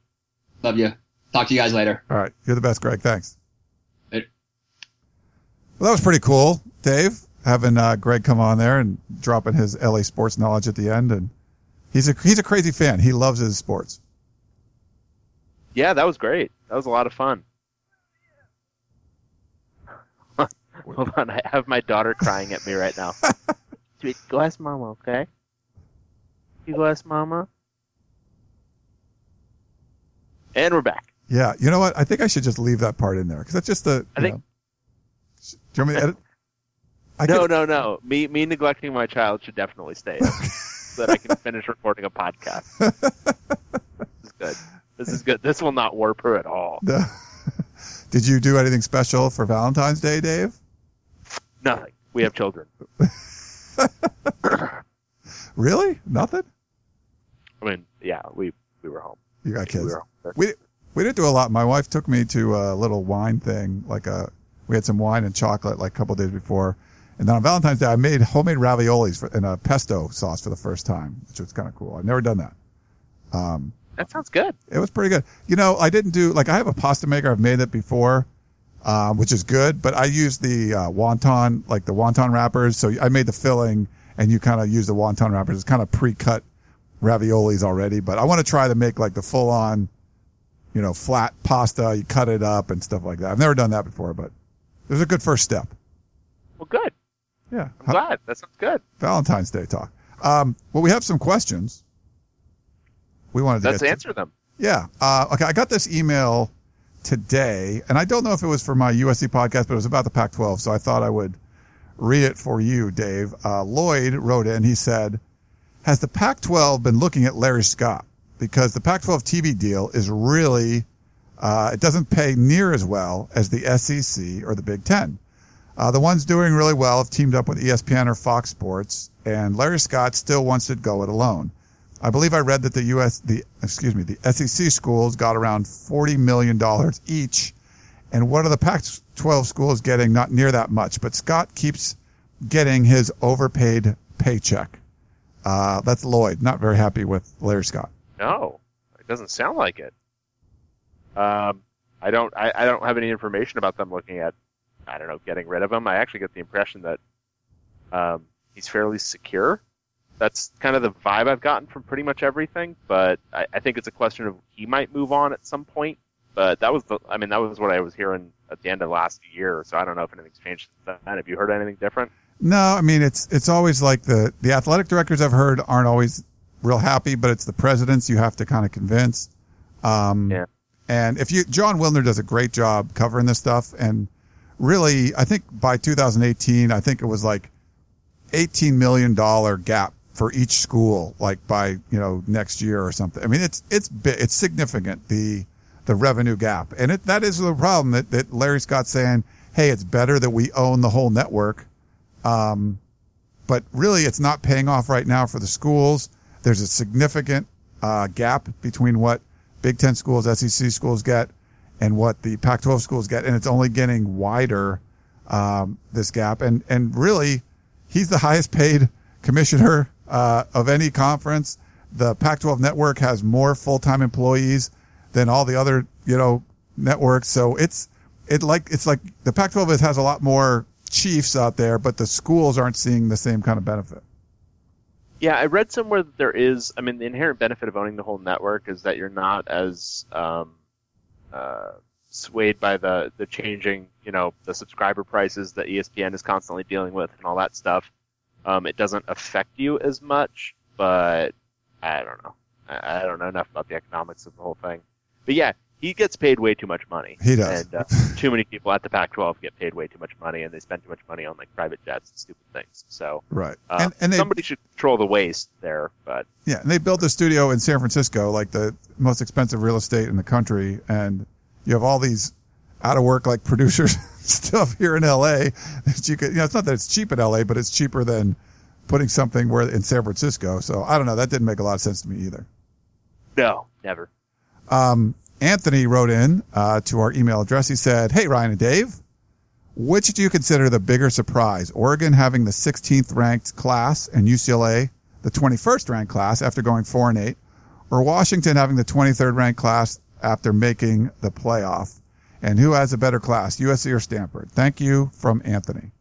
love you. Talk to you guys later. All right, you're the best, Greg. Thanks. Well, that was pretty cool, Dave, having uh, Greg come on there and dropping his LA sports knowledge at the end. And he's a he's a crazy fan. He loves his sports. Yeah, that was great. That was a lot of fun. Hold on, I have my daughter crying at me right now. Sweet, go ask mama, okay? You go ask mama. And we're back. Yeah, you know what? I think I should just leave that part in there because that's just the. I think- know- do you want me to edit? I no, could- no, no. Me, me neglecting my child should definitely stay so that I can finish recording a podcast. this is good. This is good. This will not warp her at all. no. Did you do anything special for Valentine's Day, Dave? Nothing. We have children. Really? Nothing? I mean, yeah, we we were home. You got We kids. home. We we didn't do a lot. My wife took me to a little wine thing, like a we had some wine and chocolate like a couple days before, and then on Valentine's Day I made homemade raviolis for, in a pesto sauce for the first time, which was kind of cool. I've never done that. Um, That sounds good. it was pretty good. You know, I didn't do like I have a pasta maker. I've made it before, uh, which is good. But I used the uh, wonton, like the wonton wrappers. So I made the filling, and you kind of use the wonton wrappers. It's kind of pre-cut raviolis already. But I want to try to make like the full-on, you know, flat pasta. You cut it up and stuff like that. I've never done that before, but was a good first step. Well, good. Yeah, I'm glad. That sounds good. Valentine's Day talk. Um, well, we have some questions. We wanted to Let's get to- answer them. Yeah. Uh, okay. I got this email today, and I don't know if it was for my USC podcast, but it was about the Pac-12, so I thought I would read it for you, Dave. Uh, Lloyd wrote in. He said, "Has the Pac-12 been looking at Larry Scott because the Pac-12 TV deal is really uh, it doesn't pay near as well as the SEC or the Big Ten." Uh, the ones doing really well have teamed up with ESPN or Fox Sports, and Larry Scott still wants to go it alone. I believe I read that the U.S. the excuse me the SEC schools got around forty million dollars each, and what are the Pac-12 schools getting? Not near that much, but Scott keeps getting his overpaid paycheck. Uh, that's Lloyd, not very happy with Larry Scott. No, it doesn't sound like it. Um, I don't. I, I don't have any information about them looking at. I don't know, getting rid of him. I actually get the impression that um, he's fairly secure. That's kind of the vibe I've gotten from pretty much everything. But I, I think it's a question of he might move on at some point. But that was the. I mean, that was what I was hearing at the end of last year. So I don't know if anything's changed since then. Have you heard anything different? No, I mean it's it's always like the the athletic directors I've heard aren't always real happy, but it's the presidents you have to kind of convince. Um, Yeah. And if you Jon Wilner does a great job covering this stuff, and really, I think by 2018, I think it was like 18 million dollar gap for each school, like by you know next year or something. I mean, it's it's it's significant the the revenue gap, and it that is the problem that that Larry Scott's saying, hey, it's better that we own the whole network um, but really it's not paying off right now for the schools. There's a significant uh, gap between what Big Ten schools, SEC schools get and what the Pac-12 schools get. And it's only getting wider, um, this gap. And, and really he's the highest paid commissioner, uh, of any conference. The Pac-12 network has more full-time employees than all the other, you know, networks. So it's, it like, it's like the Pac-12 has a lot more chiefs out there, but the schools aren't seeing the same kind of benefit. Yeah, I read somewhere that there is. I mean, the inherent benefit of owning the whole network is that you're not as um, uh, swayed by the the changing, you know, the subscriber prices that ESPN is constantly dealing with and all that stuff. Um, it doesn't affect you as much, but I don't know. I, I don't know enough about the economics of the whole thing. But yeah, he gets paid way too much money. He does. And uh, too many people at the Pac-12 get paid way too much money, and they spend too much money on like private jets and stupid things. So Right. uh, and and they somebody should control the waste there, but yeah, and they built a studio in San Francisco, like the most expensive real estate in the country, and you have all these out of work like producers stuff here in LA that you could you know, it's not that it's cheap in LA, but it's cheaper than putting something where in San Francisco. So I don't know, that didn't make a lot of sense to me either. no, never. Um, Anthony wrote in uh, to our email address. He said, "Hey Ryan and Dave, which do you consider the bigger surprise? Oregon having the 16th ranked class and UCLA the 21st ranked class after going four and eight, or Washington having the 23rd ranked class after making the playoff? And who has a better class, USC or Stanford? Thank you from Anthony.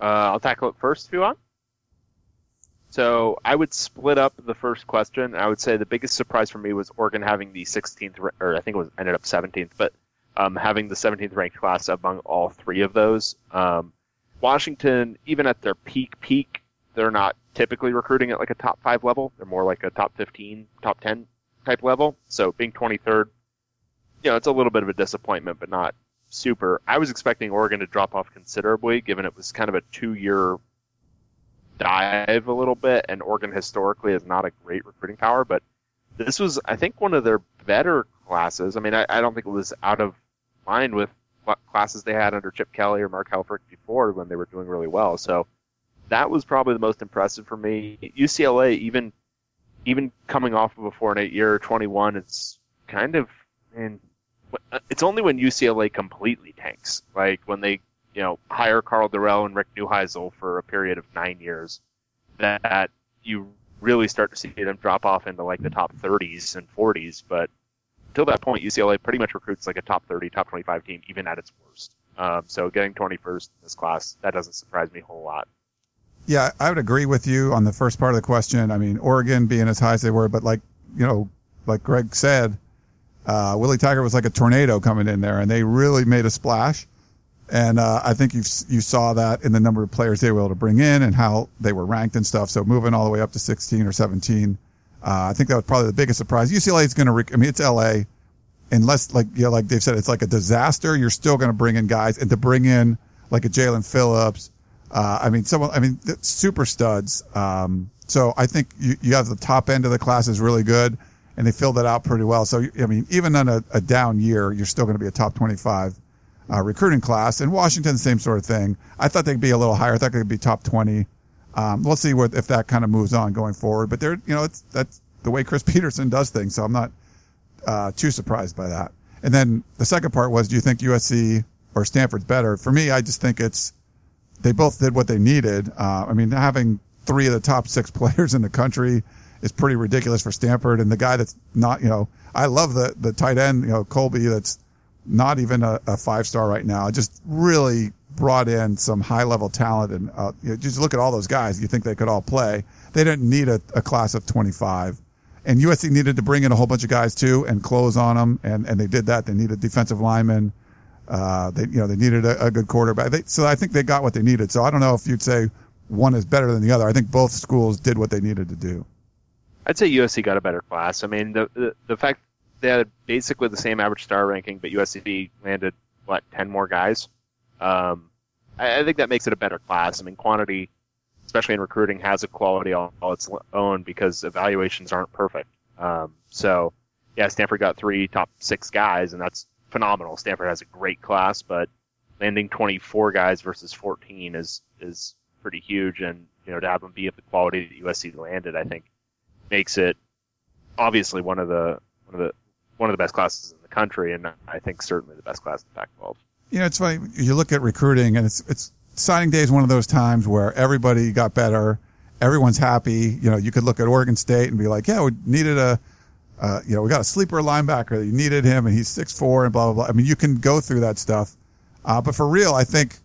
Uh, I'll tackle it first if you want. So I would split up the first question. I would say the biggest surprise for me was Oregon having the 16th, or I think it was ended up 17th, but um, having the 17th ranked class among all three of those. Um, Washington, even at their peak peak, they're not typically recruiting at like a top five level. They're more like a top 15, top 10 type level. So being 23rd, you know, it's a little bit of a disappointment, but not super. I was expecting Oregon to drop off considerably, given it was kind of a two-year dive a little bit, and Oregon historically is not a great recruiting power, but this was, I think, one of their better classes. I mean, I, I don't think it was out of line with what classes they had under Chip Kelly or Mark Helfrich before when they were doing really well. So that was probably the most impressive for me. UCLA, even even coming off of a four and eight year, 21, it's kind of, man, it's only when UCLA completely tanks, like when they, you know, hire Karl Dorrell and Rick Neuheisel for a period of nine years, that you really start to see them drop off into like the top 30s and 40s. But until that point, UCLA pretty much recruits like a top 30, top 25 team, even at its worst. Um, so getting 21st in this class, that doesn't surprise me a whole lot. Yeah, I would agree with you on the first part of the question. I mean, Oregon being as high as they were, but like, you know, like Greg said, uh, Willie Taggart was like a tornado coming in there and they really made a splash. And, uh, I think you you saw that in the number of players they were able to bring in and how they were ranked and stuff. So moving all the way up to 16 or 17, uh, I think that was probably the biggest surprise. UCLA is going to, rec- I mean, it's LA. Unless, like, you know, like Dave said, it's like a disaster. You're still going to bring in guys and to bring in like a Jaelan Phillips, uh, I mean, someone, I mean, super studs. Um, so I think you, you have the top end of the class is really good and they filled it out pretty well. So, I mean, even on a, a down year, you're still going to be a top 25, uh, recruiting class and Washington, same sort of thing. I thought they'd be a little higher. I thought they'd be top 20. Um, we'll see what if that kind of moves on going forward. But they're you know it's that's the way Chris Petersen does things, so I'm not uh, too surprised by that. And then the second part was, do you think USC or Stanford's better? For me, I just think it's they both did what they needed. Uh, I mean, having three of the top six players in the country is pretty ridiculous for Stanford. And the guy that's not, you know, I love the the tight end, you know, Colby, that's not even a, a five star right now. Just really brought in some high level talent, and uh, you know, just look at all those guys. You think they could all play? They didn't need a, a class of 25 and USC needed to bring in a whole bunch of guys too and close on them, and and they did that. They needed defensive linemen. Uh, they you know they needed a, a good quarterback. They, so I think they got what they needed. So I don't know if you'd say one is better than the other. I think both schools did what they needed to do. I'd say USC got a better class. I mean, the the, the fact they had basically the same average star ranking, but USC landed what ten more guys. Um, I, I think that makes it a better class. I mean, quantity especially in recruiting, has a quality all, all its own because evaluations aren't perfect. Um, so, yeah, Stanford got three top six guys, and that's phenomenal. Stanford has a great class, but landing 24 guys versus 14 is is pretty huge, and you know to have them be of the quality that USC landed, I think makes it obviously one of the one of the one of the best classes in the country, and I think certainly the best class in the Pac-12. You know, it's funny. You look at recruiting, and it's it's signing day is one of those times where everybody got better. Everyone's happy. You know, you could look at Oregon State and be like, yeah, we needed a, uh, you know, we got a sleeper linebacker. You needed him and he's six four and blah, blah, blah. I mean, you can go through that stuff. Uh, but for real, I think,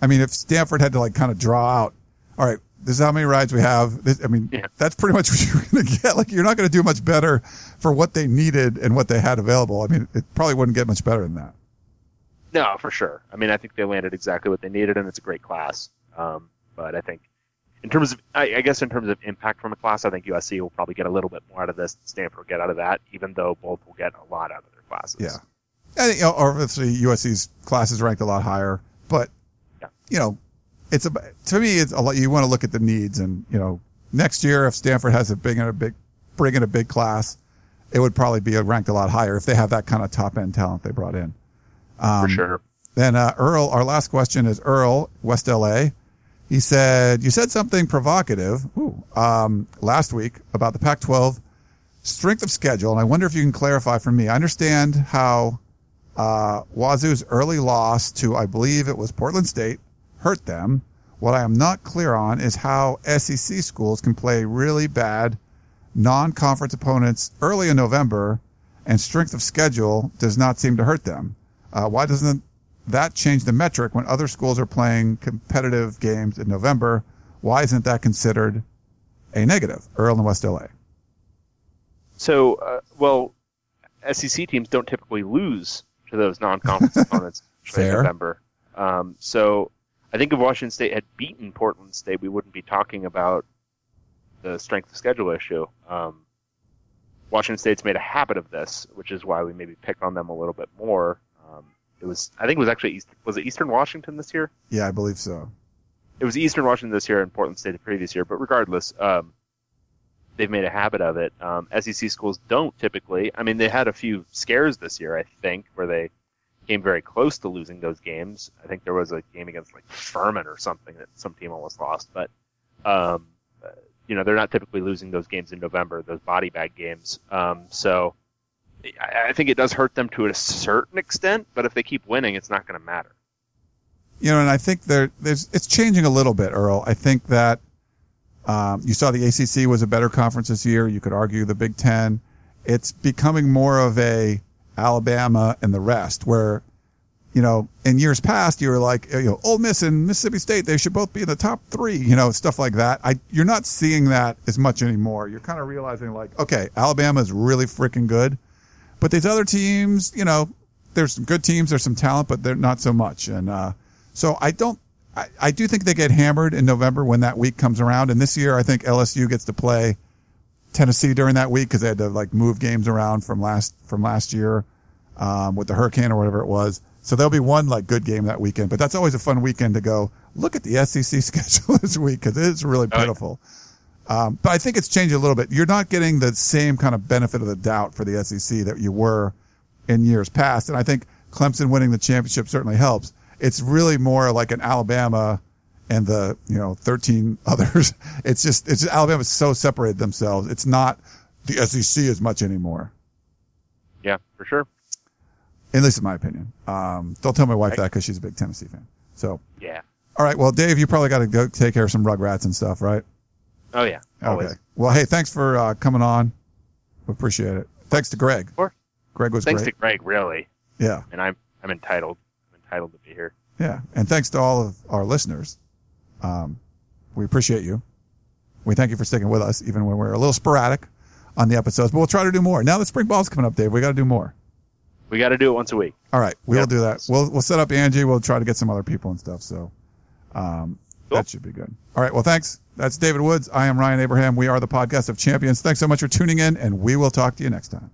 I mean, if Stanford had to like kind of draw out, all right, this is how many rides we have. This, I mean, Yeah. that's pretty much what you're going to get. Like, you're not going to do much better for what they needed and what they had available. I mean, it probably wouldn't get much better than that. No, for sure. I mean, I think they landed exactly what they needed, and it's a great class. Um, but I think, in terms of, I, I guess, in terms of impact from a class, I think USC will probably get a little bit more out of this Stanford will get out of that, even though both will get a lot out of their classes. Yeah. And, you know, obviously USC's class is ranked a lot higher, but Yeah. you know, it's a, to me, it's a lot, you want to look at the needs and, you know, next year, if Stanford has a big, a big, bring in a big class, it would probably be ranked a lot higher if they have that kind of top end talent they brought in. for sure. Then, uh, Earl, our last question is Earl, West LA. He said, you said something provocative, ooh, um, last week about the Pac-12 strength of schedule. And I wonder if you can clarify for me. I understand how, uh, Wazoo's early loss to, I believe it was Portland State hurt them. What I am not clear on is how SEC schools can play really bad non-conference opponents early in November and strength of schedule does not seem to hurt them. Uh, why doesn't that change the metric when other schools are playing competitive games in November? Why isn't that considered a negative? Earl in West LA. So, uh, well, SEC teams don't typically lose to those non-conference opponents in November. Um, so, I think if Washington State had beaten Portland State, we wouldn't be talking about the strength of schedule issue. Um, Washington State's made a habit of this, which is why we maybe pick on them a little bit more. Um, it was, I think, it was actually East, was it Eastern Washington this year? Yeah, I believe so. it was Eastern Washington this year and Portland State the previous year, but regardless, um, they've made a habit of it. Um, SEC schools don't typically. I mean, they had a few scares this year, I think, where they came very close to losing those games. I think there was a game against like Furman or something that some team almost lost, but um, uh, you know they're not typically losing those games in November, those body bag games. Um, so I, I think it does hurt them to a certain extent, but if they keep winning, it's not going to matter. You know, and I think there, there's, it's changing a little bit, Earl. I think that, um, you saw the ACC was a better conference this year. You could argue the Big Ten. It's becoming more of a Alabama and the rest where, you know, in years past, you were like, you know, Ole Miss and Mississippi State, they should both be in the top three, you know, stuff like that. I, you're not seeing that as much anymore. You're kind of realizing like, okay, Alabama is really freaking good, but these other teams, you know, there's some good teams, there's some talent, but they're not so much. And, uh, so I don't, I, I do think they get hammered in November when that week comes around. And this year, I think LSU gets to play Tennessee during that week because they had to like move games around from last, from last year, um, with the hurricane or whatever it was. So there'll be one like good game that weekend, but that's always a fun weekend to go look at the SEC schedule this week because it's really Oh, pitiful. Um, but I think it's changed a little bit. You're not getting the same kind of benefit of the doubt for the SEC that you were in years past. And I think Clemson winning the championship certainly helps. It's really more like an Alabama and the you know 13 others. It's just it's Alabama's so separated themselves. It's not the SEC as much anymore. Yeah, for sure. At least in my opinion. Um, don't tell my wife that because she's a big Tennessee fan. So, Yeah. all right. Well, Dave, you probably got to go take care of some Rugrats and stuff, right? Oh yeah. Always. Okay. Well, hey, thanks for uh, coming on. We appreciate it. Thanks to Greg. course. Greg was great. Thanks great. to Greg, really, yeah. and I'm I'm entitled. I'm entitled to be here. Yeah. And thanks to all of our listeners. Um, we appreciate you. We thank you for sticking with us, even when we're a little sporadic on the episodes, but we'll try to do more. Now that spring ball's coming up, Dave, we got to do more. We got to do it once a week. All right. We'll Yep. do that. We'll, we'll set up Angie. We'll try to get some other people and stuff. So, um, Cool. that should be good. All right. Well, thanks. That's David Woods. I am Ryan Abraham. We are the podcast of champions. Thanks so much for tuning in and we will talk to you next time.